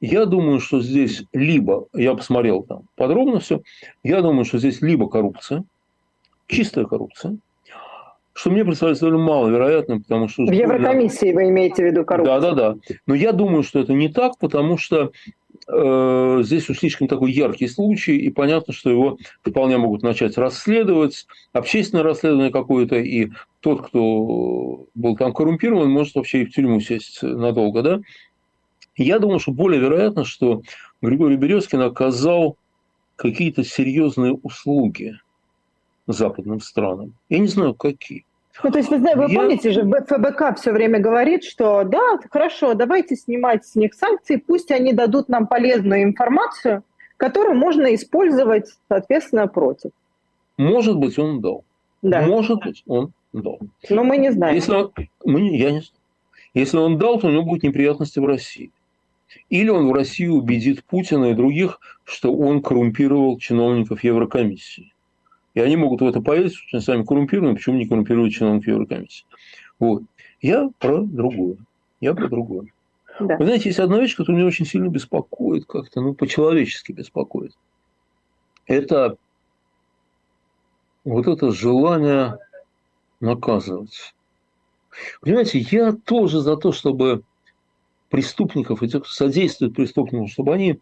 Speaker 3: Я думаю, что здесь либо, я посмотрел там подробно все, я думаю, что здесь либо коррупция, чистая коррупция, что мне представляется довольно маловероятным, потому что...
Speaker 2: В Еврокомиссии вы имеете в виду коррупцию?
Speaker 3: Да, да, да. Но я думаю, что это не так, потому что э, здесь уж слишком такой яркий случай, и понятно, что его вполне могут начать расследовать, общественное расследование какое-то, и тот, кто был там коррумпирован, может вообще и в тюрьму сесть надолго, да? Я думаю, что более вероятно, что Григорий Березкин оказал какие-то серьезные услуги западным странам. Я не знаю, какие.
Speaker 2: Ну, то есть, вы, знаете, вы я... помните же, ФБК все время говорит, что да, хорошо, давайте снимать с них санкции, пусть они дадут нам полезную информацию, которую можно использовать, соответственно, против.
Speaker 3: Может быть, он дал. Да. Может быть, он дал.
Speaker 2: Но мы не знаем.
Speaker 3: Если он, мы, я не знаю. Если он дал, то у него будут неприятности в России. Или он в России убедит Путина и других, что он коррумпировал чиновников Еврокомиссии. И они могут в это поверить, что они сами коррумпированы, почему не коррумпируют чиновники Еврокомиссии. Вот. Я про другое. Я про другое. Да. Вы знаете, есть одна вещь, которая меня очень сильно беспокоит, как-то, ну, по-человечески беспокоит. Это вот это желание наказывать. Понимаете, я тоже за то, чтобы преступников и тех, кто содействует преступникам, чтобы они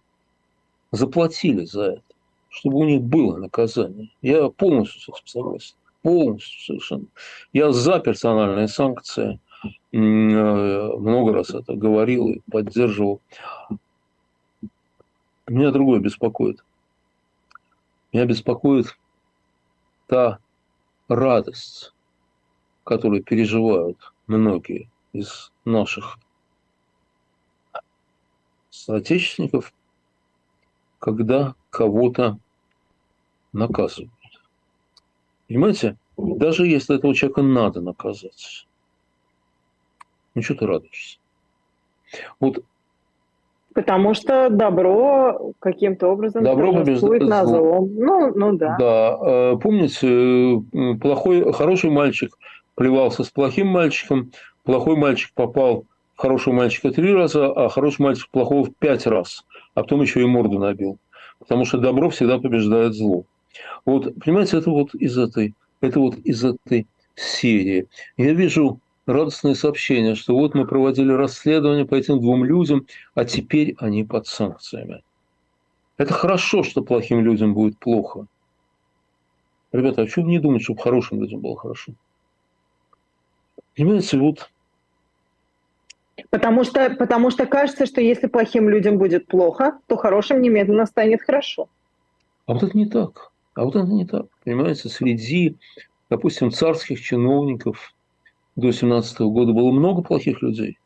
Speaker 3: заплатили за это чтобы у них было наказание. Я полностью согласен. Полностью совершенно. Я за персональные санкции. Э, много раз это говорил и поддерживал. Меня другое беспокоит. Меня беспокоит та радость, которую переживают многие из наших соотечественников, когда кого-то наказывают. Понимаете? Даже если этого человека надо наказать. Ну, что ты радуешься?
Speaker 2: Вот Потому что добро каким-то образом
Speaker 3: добро побеждает
Speaker 2: на злом. Ну, ну да.
Speaker 3: Да. Э, помните, э, плохой, хороший мальчик плевался с плохим мальчиком, плохой мальчик попал хорошего мальчика три раза, а хороший мальчик плохого в пять раз, а потом еще и морду набил потому что добро всегда побеждает зло. Вот, понимаете, это вот из этой, это вот из этой серии. Я вижу радостное сообщение, что вот мы проводили расследование по этим двум людям, а теперь они под санкциями. Это хорошо, что плохим людям будет плохо. Ребята, а что вы не думаете, чтобы хорошим людям было хорошо? Понимаете, вот
Speaker 2: Потому что, потому что кажется, что если плохим людям будет плохо, то хорошим немедленно станет хорошо.
Speaker 3: А вот это не так. А вот это не так. Понимаете, среди, допустим, царских чиновников до 17 года было много плохих людей.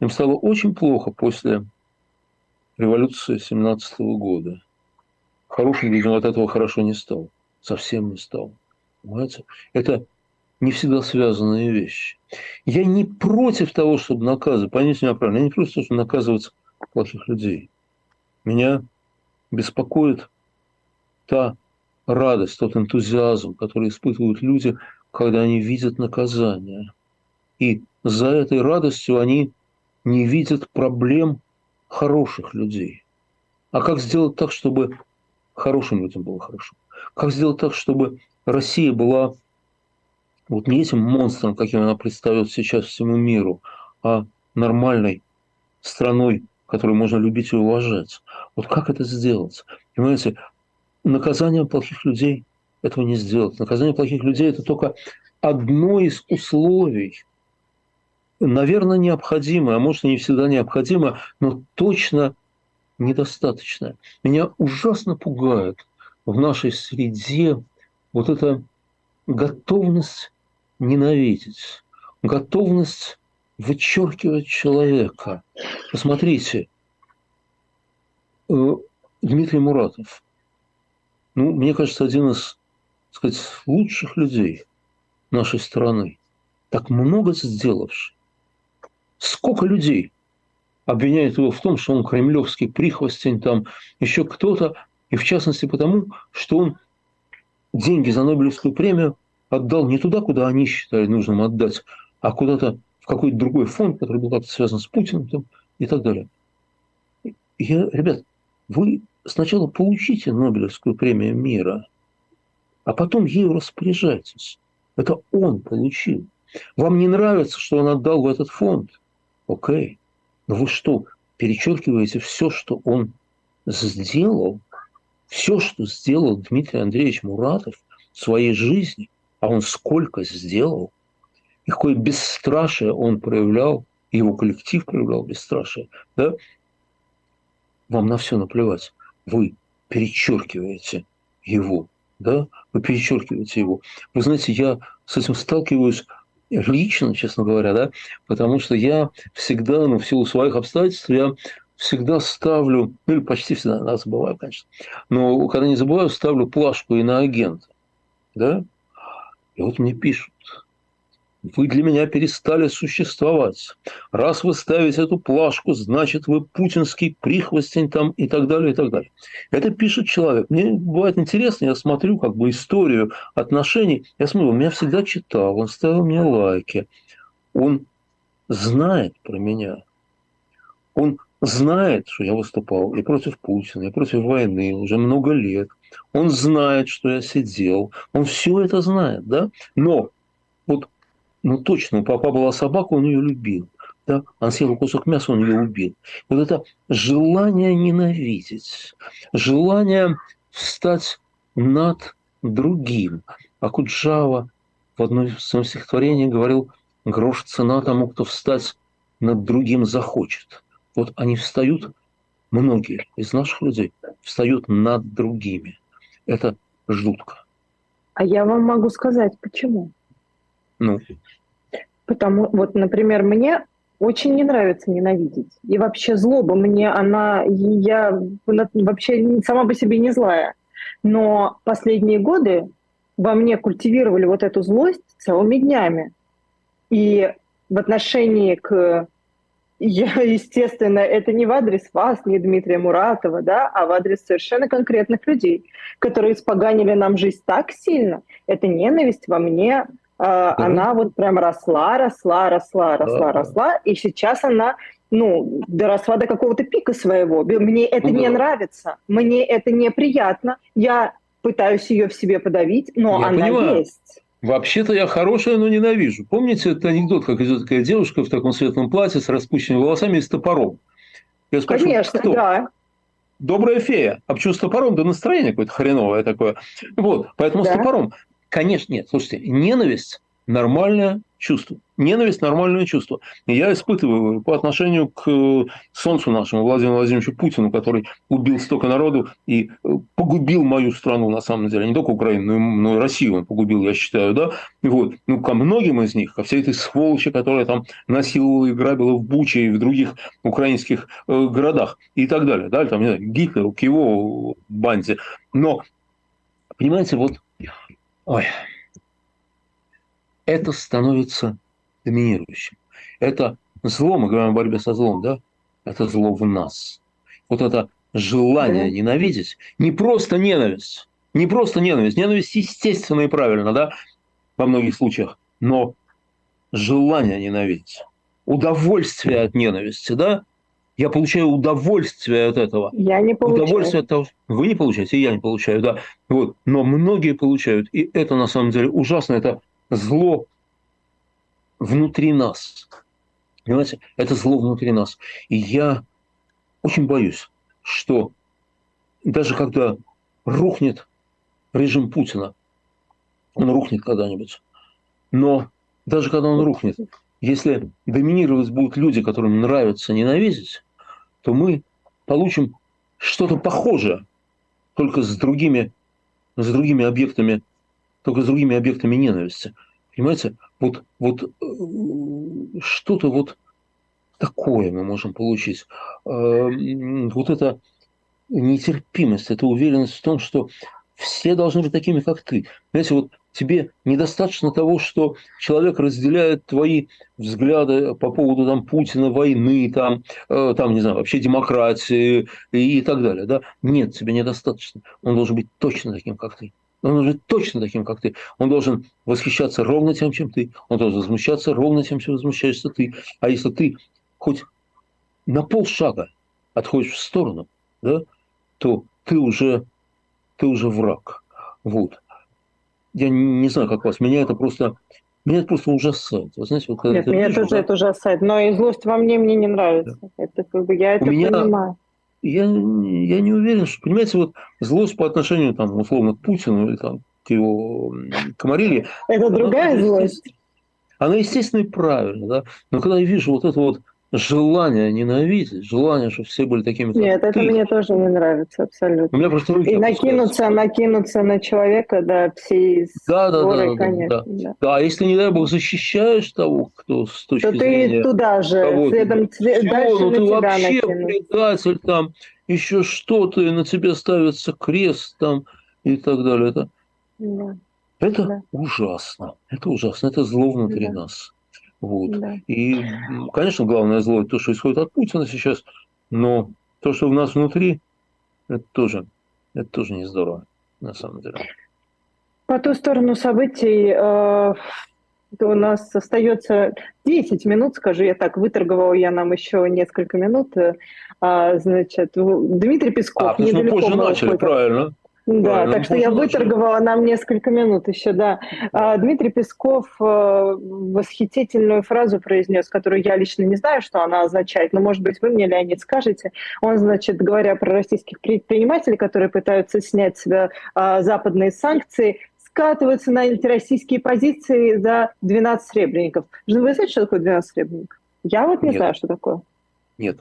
Speaker 3: Им стало очень плохо после революции 17 года. Хорошим людям от этого хорошо не стало. Совсем не стало. Понимаете? Это не всегда связанные вещи. Я не против того, чтобы наказывать, поймите меня правильно, я не против того, чтобы наказывать плохих людей. Меня беспокоит та радость, тот энтузиазм, который испытывают люди, когда они видят наказание. И за этой радостью они не видят проблем хороших людей. А как сделать так, чтобы хорошим людям было хорошо? Как сделать так, чтобы Россия была вот не этим монстром, каким она предстает сейчас всему миру, а нормальной страной, которую можно любить и уважать. Вот как это сделать? Понимаете, наказание плохих людей этого не сделать. Наказание плохих людей – это только одно из условий, наверное, необходимое, а может и не всегда необходимое, но точно недостаточное. Меня ужасно пугает в нашей среде вот эта готовность ненавидеть, готовность вычеркивать человека. Посмотрите, э, Дмитрий Муратов, ну, мне кажется, один из, так сказать, лучших людей нашей страны, так много сделавший. Сколько людей обвиняют его в том, что он кремлевский прихвостень, там еще кто-то, и в частности потому, что он деньги за Нобелевскую премию отдал не туда, куда они считали нужным отдать, а куда-то в какой-то другой фонд, который был как-то связан с Путиным там, и так далее. Я, ребят, вы сначала получите Нобелевскую премию мира, а потом ею распоряжайтесь. Это он получил. Вам не нравится, что он отдал в этот фонд? Окей. Но вы что, перечеркиваете все, что он сделал? Все, что сделал Дмитрий Андреевич Муратов в своей жизни – а он сколько сделал, и какое бесстрашие он проявлял, и его коллектив проявлял бесстрашие, да, вам на все наплевать. Вы перечеркиваете его, да, вы перечеркиваете его. Вы знаете, я с этим сталкиваюсь лично, честно говоря, да, потому что я всегда, ну, в силу своих обстоятельств, я всегда ставлю, ну или почти всегда, да, забываю, конечно, но когда не забываю, ставлю плашку и на агента, да, и вот мне пишут, вы для меня перестали существовать. Раз вы ставите эту плашку, значит, вы путинский прихвостень там и так далее, и так далее. Это пишет человек. Мне бывает интересно, я смотрю как бы историю отношений. Я смотрю, он меня всегда читал, он ставил мне лайки. Он знает про меня. Он знает, что я выступал и против Путина, и против войны уже много лет. Он знает, что я сидел. Он все это знает, да? Но вот, ну точно, у папа была собака, он ее любил. Да? Он съел кусок мяса, он ее убил. Вот это желание ненавидеть, желание встать над другим. А Куджава в одном из своих стихотворений говорил, грош цена тому, кто встать над другим захочет. Вот они встают, многие из наших людей встают над другими. Это жутко.
Speaker 2: А я вам могу сказать, почему.
Speaker 3: Ну?
Speaker 2: Потому, вот, например, мне очень не нравится ненавидеть. И вообще злоба мне, она, я вообще сама по себе не злая. Но последние годы во мне культивировали вот эту злость целыми днями. И в отношении к я, естественно, это не в адрес вас, не Дмитрия Муратова, да, а в адрес совершенно конкретных людей, которые испоганили нам жизнь так сильно. Эта ненависть во мне, э, mm она вот прям росла, росла, росла, росла, mm росла, и сейчас она ну, доросла до какого-то пика своего. Мне это mm не нравится, мне это неприятно. Я пытаюсь ее в себе подавить, но
Speaker 3: я
Speaker 2: она
Speaker 3: понимаю.
Speaker 2: есть.
Speaker 3: Вообще-то я хорошая, но ненавижу. Помните этот анекдот, как идет такая девушка в таком светлом платье с распущенными волосами и с топором?
Speaker 2: Я спрашиваю, Конечно, кто? да.
Speaker 3: Добрая фея. А почему с топором? Да настроение какое-то хреновое такое. Вот, поэтому да. с топором. Конечно, нет. Слушайте, ненависть – нормальное чувство. Ненависть – нормальное чувство. Я испытываю по отношению к э, солнцу нашему, Владимиру Владимировичу Путину, который убил столько народу и э, погубил мою страну, на самом деле. Не только Украину, но и Россию он погубил, я считаю, да. Вот, ну, ко многим из них, ко всей этой сволочи, которая там насиловала и грабила в Буче и в других украинских э, городах и так далее, да, там, не знаю, Гитлеру, к его банде. Но, понимаете, вот, ой, это становится доминирующим. Это зло, мы говорим о борьбе со злом, да? Это зло в нас. Вот это желание ненавидеть, не просто ненависть, не просто ненависть, ненависть естественно и правильно, да, во многих случаях, но желание ненавидеть, удовольствие от ненависти, да, я получаю удовольствие от этого.
Speaker 2: Я не получаю.
Speaker 3: Удовольствие от того, вы не получаете, и я не получаю, да. Вот. Но многие получают, и это на самом деле ужасно, это зло внутри нас. Понимаете, это зло внутри нас. И я очень боюсь, что даже когда рухнет режим Путина, он рухнет когда-нибудь, но даже когда он рухнет, если доминировать будут люди, которым нравится ненавидеть, то мы получим что-то похожее, только с другими, с другими объектами, только с другими объектами ненависти. Понимаете, вот, вот э, что-то вот такое мы можем получить. Э, вот эта нетерпимость, эта уверенность в том, что все должны быть такими, как ты. Знаете, вот тебе недостаточно того, что человек разделяет твои взгляды по поводу там, Путина, войны, там, э, там, не знаю, вообще демократии и так далее. Да? Нет, тебе недостаточно. Он должен быть точно таким, как ты. Он должен быть точно таким, как ты. Он должен восхищаться ровно тем, чем ты. Он должен возмущаться ровно тем, чем возмущаешься ты. А если ты хоть на полшага отходишь в сторону, да, то ты уже, ты уже враг. Вот я не знаю, как вас, меня это просто, меня это просто ужасает. Вы знаете, вот,
Speaker 2: Нет, меня тоже да? это ужасает, но и злость во мне мне не нравится. Да. Это как бы я это У меня, понимаю.
Speaker 3: Я, я не уверен, что, понимаете, вот злость по отношению, там, условно, к Путину или там, к его комарилье.
Speaker 2: Это другая злость.
Speaker 3: Она, естественно, и правильно, да. Но когда я вижу вот это вот желание ненавидеть, желание, чтобы все были такими,
Speaker 2: как Нет, это мне тоже не нравится абсолютно. У меня просто руки И накинуться, накинуться на человека, да, всей
Speaker 3: да, да, да, конечно. Да, да. да, если, не дай бог, защищаешь того, кто с точки
Speaker 2: То
Speaker 3: зрения...
Speaker 2: ты туда же, следом,
Speaker 3: все, дальше ну, на ты тебя вообще накинуть. предатель, там, еще что-то, и на тебя ставится крест, там, и так далее. Это, да. это да. ужасно, это ужасно, это зло внутри да. нас. Вот. Да. И, конечно, главное зло – то, что исходит от Путина сейчас, но то, что у нас внутри, это тоже, это тоже не здорово, на самом деле.
Speaker 2: По ту сторону событий э, у нас остается 10 минут, скажу я так, выторговал я нам еще несколько минут. Э, а, значит, Дмитрий Песков.
Speaker 3: А, то есть мы позже начали, правильно.
Speaker 2: Да, Правильно, так что я выторговала нам несколько минут еще, да. А, Дмитрий Песков э, восхитительную фразу произнес, которую я лично не знаю, что она означает, но, может быть, вы мне, Леонид, скажете. Он, значит, говоря про российских предпринимателей, которые пытаются снять с себя а, западные санкции, скатываются на антироссийские позиции за 12 сребреников. Вы знаете, что такое 12 сребреников? Я вот не Нет. знаю, что такое.
Speaker 3: Нет.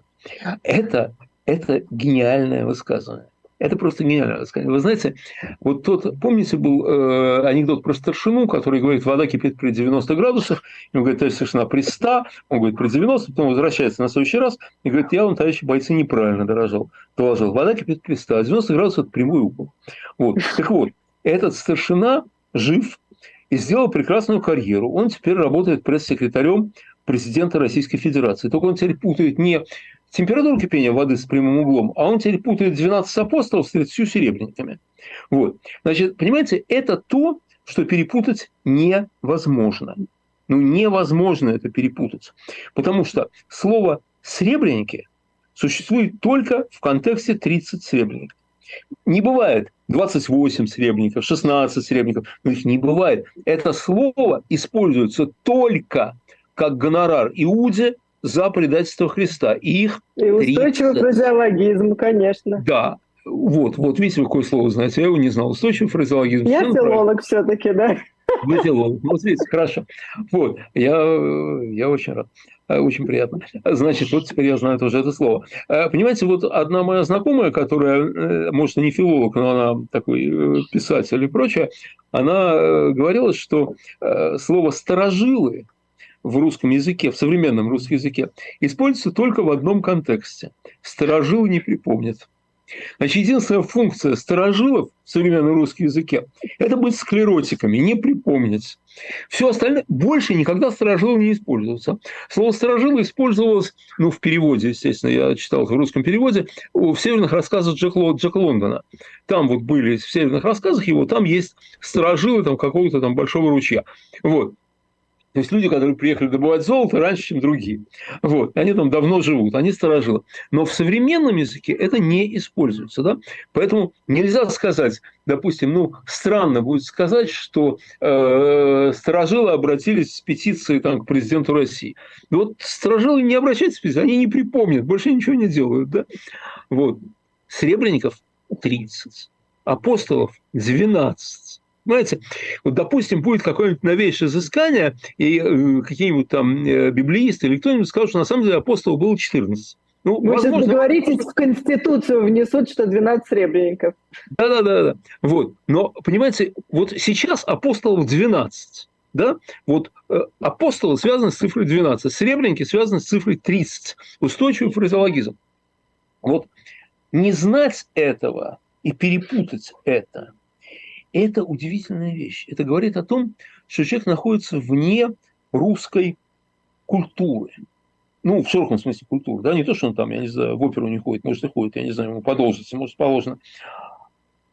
Speaker 3: Это, это гениальное высказывание. Это просто гениально. Вы знаете, вот тот, помните, был э, анекдот про старшину, который говорит, вода кипит при 90 градусах, и он говорит, товарищ старшина, при 100, он говорит, при 90, потом возвращается на следующий раз и говорит, я вам, товарищи бойцы, неправильно дорожал, доложил. Вода кипит при 100, а 90 градусов – это прямой угол. Вот. Так вот, этот старшина жив и сделал прекрасную карьеру. Он теперь работает пресс-секретарем президента Российской Федерации. Только он теперь путает не температуру кипения воды с прямым углом, а он теперь путает 12 апостолов с 30 серебряниками. Вот. Значит, понимаете, это то, что перепутать невозможно. Ну, невозможно это перепутать. Потому что слово «сребреники» существует только в контексте 30 сребреников. Не бывает 28 сребреников, 16 сребреников, но их не бывает. Это слово используется только как гонорар Иуде за предательство Христа. И их
Speaker 2: И устойчивый 30. фразеологизм, конечно.
Speaker 3: Да. Вот, вот видите, какое слово знаете, я его не знал. Устойчивый фразеологизм.
Speaker 2: Я филолог все-таки, да.
Speaker 3: Вы филолог. Вот видите, хорошо. Вот, я, я очень рад. Очень приятно. Значит, вот теперь я знаю тоже это слово. Понимаете, вот одна моя знакомая, которая, э, может, и не филолог, но она такой э, писатель и прочее, она э, говорила, что слово «сторожилы» в русском языке, в современном русском языке, используется только в одном контексте. Старожил не припомнит. Значит, единственная функция старожилов в современном русском языке – это быть склеротиками, не припомнить. Все остальное больше никогда старожилы не используются. Слово старожилы использовалось, ну, в переводе, естественно, я читал в русском переводе, в северных рассказах Джека, Джека Лондона. Там вот были, в северных рассказах его, там есть старожилы там, какого-то там большого ручья. Вот. То есть люди, которые приехали добывать золото раньше, чем другие. Вот. Они там давно живут, они сторожилы. Но в современном языке это не используется. Да? Поэтому нельзя сказать, допустим, ну, странно будет сказать, что э, сторожилы обратились с петицией там, к президенту России. Вот сторожилы не обращаются с петицией, они не припомнят, больше ничего не делают. Да? Вот. Сребреников 30, апостолов 12. Понимаете, вот, допустим, будет какое-нибудь новейшее изыскание, и э, какие-нибудь там э, библеисты или кто-нибудь скажут, что на самом деле апостолов было 14.
Speaker 2: Ну, Вы возможно... сейчас договоритесь, в Конституцию внесут, что 12 сребреников.
Speaker 3: Да-да-да. да. Вот. Но, понимаете, вот сейчас апостолов 12. Да? Вот э, апостолы связаны с цифрой 12, сребреники связаны с цифрой 30. Устойчивый фразеологизм. Вот не знать этого и перепутать это – это удивительная вещь. Это говорит о том, что человек находится вне русской культуры. Ну, в широком смысле культуры. Да? Не то, что он там, я не знаю, в оперу не ходит, может, и ходит, я не знаю, ему по может, положено.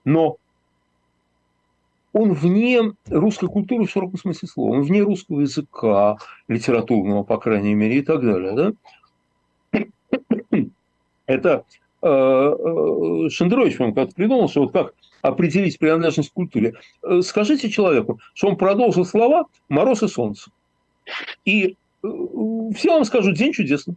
Speaker 3: Но он вне русской культуры в широком смысле слова, он вне русского языка, литературного, по крайней мере, и так далее. Да? Это Шендерович, по-моему, когда-то придумал, что вот как определить принадлежность к культуре. Э, скажите человеку, что он продолжил слова «мороз и солнце». И э, все вам скажут «день чудесный».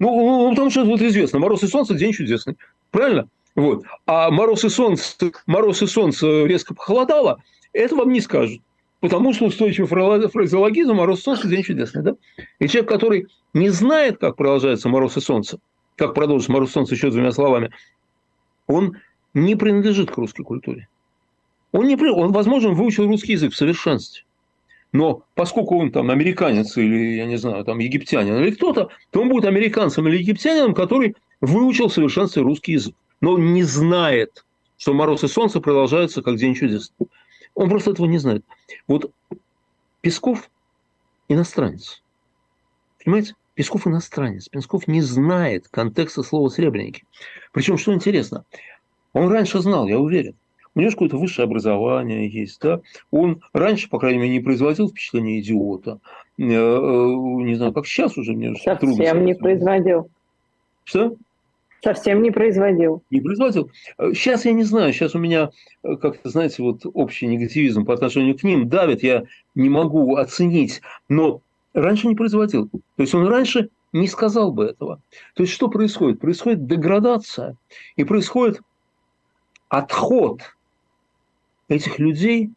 Speaker 3: Ну, ну, ну, потому что вот известно, мороз и солнце – день чудесный. Правильно? Вот. А мороз и солнце, мороз и солнце резко похолодало, это вам не скажут. Потому что устойчивый фразеологизм «мороз и солнце – день чудесный». Да? И человек, который не знает, как продолжается мороз и солнце, как и солнце еще двумя словами, он не принадлежит к русской культуре. Он, не, он, возможно, выучил русский язык в совершенстве. Но поскольку он там американец или, я не знаю, там египтянин или кто-то, то он будет американцем или египтянином, который выучил в совершенстве русский язык. Но он не знает, что мороз и солнце продолжаются как день чудес. Он просто этого не знает. Вот Песков иностранец. Понимаете? Песков иностранец. Песков не знает контекста слова «сребреники». Причем, что интересно, он раньше знал, я уверен. У него какое-то высшее образование есть, да. Он раньше, по крайней мере, не производил впечатление идиота. Э, э, не знаю, как сейчас уже мне
Speaker 2: Совсем трудно. Совсем не производил.
Speaker 3: Что?
Speaker 2: Совсем не производил.
Speaker 3: Не производил. Сейчас я не знаю, сейчас у меня э, как-то, знаете, вот общий негативизм по отношению к ним давит, я не могу оценить, но раньше не производил. То есть он раньше не сказал бы этого. То есть что происходит? Происходит деградация и происходит отход этих людей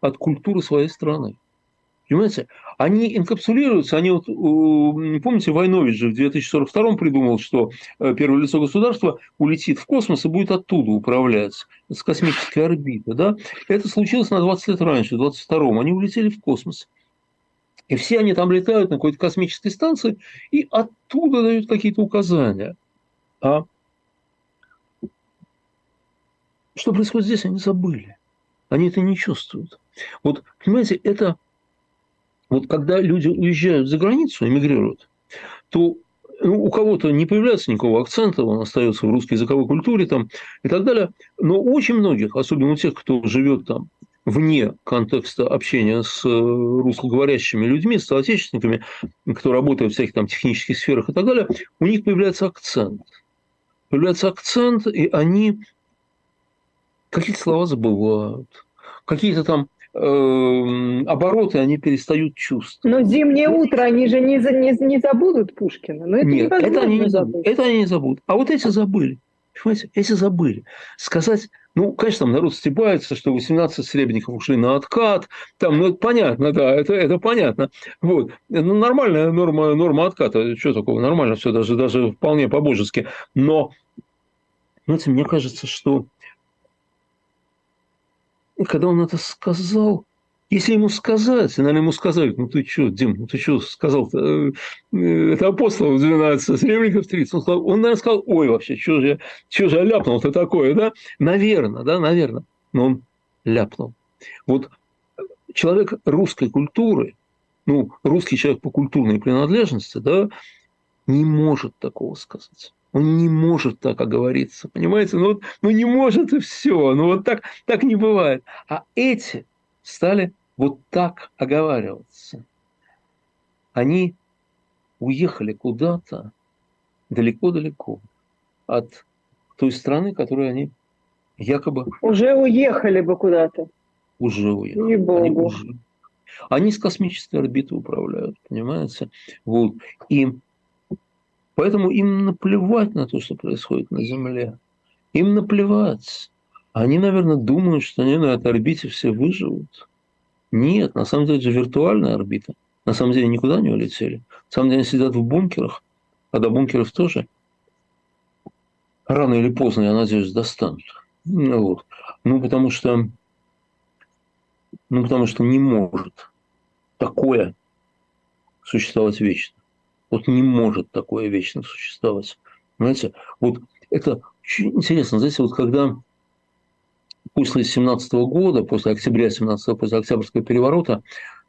Speaker 3: от культуры своей страны. Понимаете? Они инкапсулируются, они вот, помните, Войнович же в 2042 придумал, что э, первое лицо государства улетит в космос и будет оттуда управлять, с космической орбиты, да? Это случилось на 20 лет раньше, в 22-м. Они улетели в космос. И все они там летают на какой-то космической станции и оттуда дают какие-то указания. А что происходит здесь, они забыли. Они это не чувствуют. Вот, понимаете, это вот когда люди уезжают за границу, эмигрируют, то ну, у кого-то не появляется никакого акцента, он остается в русской языковой культуре там, и так далее. Но очень многих, особенно у тех, кто живет там вне контекста общения с э, русскоговорящими людьми, с соотечественниками, кто работает в всяких там технических сферах и так далее, у них появляется акцент. Появляется акцент, и они какие-то слова забывают, какие-то там э, обороты они перестают чувствовать.
Speaker 2: Но зимнее утро они же не, не, не забудут Пушкина. Но
Speaker 3: это Нет, это они не забудут. Это они не забудут. А вот эти забыли. Понимаете, эти забыли. Сказать, ну, конечно, там народ стебается, что 18 сребреников ушли на откат, там, ну, это понятно, да, это, это понятно. Вот. Ну, нормальная норма, норма отката, что такого, нормально все, даже, даже вполне по-божески. Но, знаете, мне кажется, что когда он это сказал, если ему сказать, наверное, ему сказали, ну ты что, Дим, ну ты что сказал -то? Э, это апостолов 12, Сребреников 30. Он, сказал, он, наверное, сказал, ой, вообще, что же, что же я ляпнул-то такое, да? Наверное, да, наверное. Но он ляпнул. Вот человек русской культуры, ну, русский человек по культурной принадлежности, да, не может такого сказать. Он не может так оговориться, понимаете? Ну, вот, ну не может и все. Ну вот так, так не бывает. А эти стали вот так оговариваться. они уехали куда-то далеко-далеко от той страны, которую они якобы...
Speaker 2: Уже уехали бы куда-то.
Speaker 3: Уже уехали. Они, уже... они с космической орбиты управляют, понимаете? Вот. И поэтому им наплевать на то, что происходит на Земле. Им наплевать. Они, наверное, думают, что они на этой орбите все выживут. Нет, на самом деле это виртуальная орбита. На самом деле никуда не улетели. На самом деле они сидят в бункерах, а до бункеров тоже рано или поздно, я надеюсь, достанут. Ну, вот. ну потому что ну, потому что не может такое существовать вечно. Вот не может такое вечно существовать. Понимаете? Вот это очень интересно. Знаете, вот когда после 17 года, после октября 17 после Октябрьского переворота,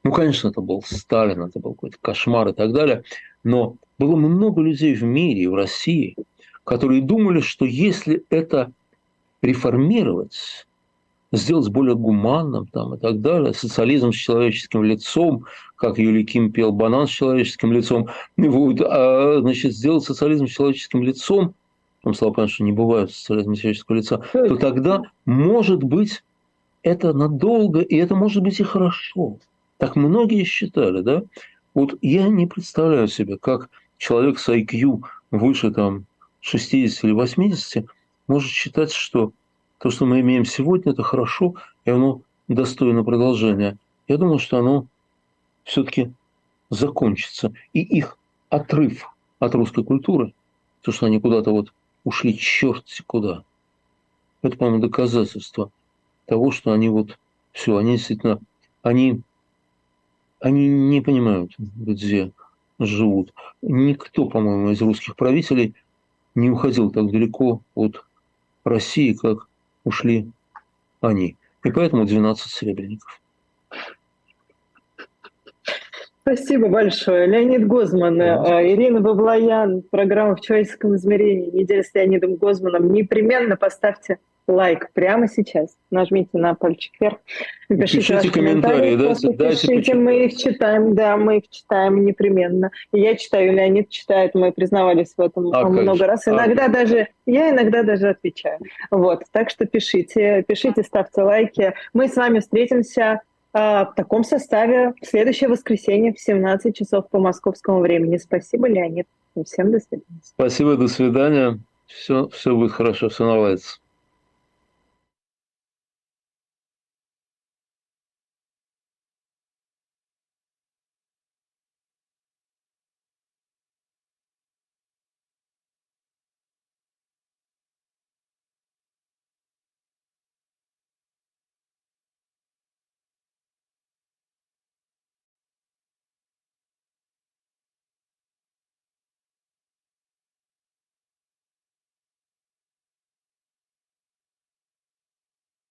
Speaker 3: ну, конечно, это был Сталин, это был какой-то кошмар и так далее, но было много людей в мире, в России, которые думали, что если это реформировать, сделать более гуманным там, и так далее, социализм с человеческим лицом, как Юлий Ким пел «Банан с человеческим лицом», вот, а, значит, сделать социализм с человеческим лицом, там слава понятно, что не бывает социализма человеческого лица, то тогда, может быть, это надолго, и это может быть и хорошо. Так многие считали, да? Вот я не представляю себе, как человек с IQ выше там 60 или 80 может считать, что то, что мы имеем сегодня, это хорошо, и оно достойно продолжения. Я думаю, что оно все-таки закончится. И их отрыв от русской культуры, то, что они куда-то вот ушли черт куда, это, по-моему, доказательство того, что они вот все, они действительно, они, они не понимают, где живут. Никто, по-моему, из русских правителей не уходил так далеко от России, как ушли они. И поэтому 12 серебряников.
Speaker 2: Спасибо большое. Леонид Гозман. Э, Ирина Баблоян, программа «В человеческом измерении», неделя с Леонидом Гозманом. Непременно поставьте лайк прямо сейчас. Нажмите на пальчик вверх.
Speaker 3: Пишите, пишите комментарии.
Speaker 2: Да, дайте пишите, мы их читаем. Да, мы их читаем непременно. Я читаю, Леонид читает. Мы признавались в этом а, много раз. А. Иногда а. даже, я иногда даже отвечаю. Вот, так что пишите, пишите, ставьте лайки. Мы с вами встретимся а, в таком составе в следующее воскресенье в 17 часов по московскому времени. Спасибо, Леонид. Всем до свидания.
Speaker 3: Спасибо, до свидания. Все, все будет хорошо, все наладится.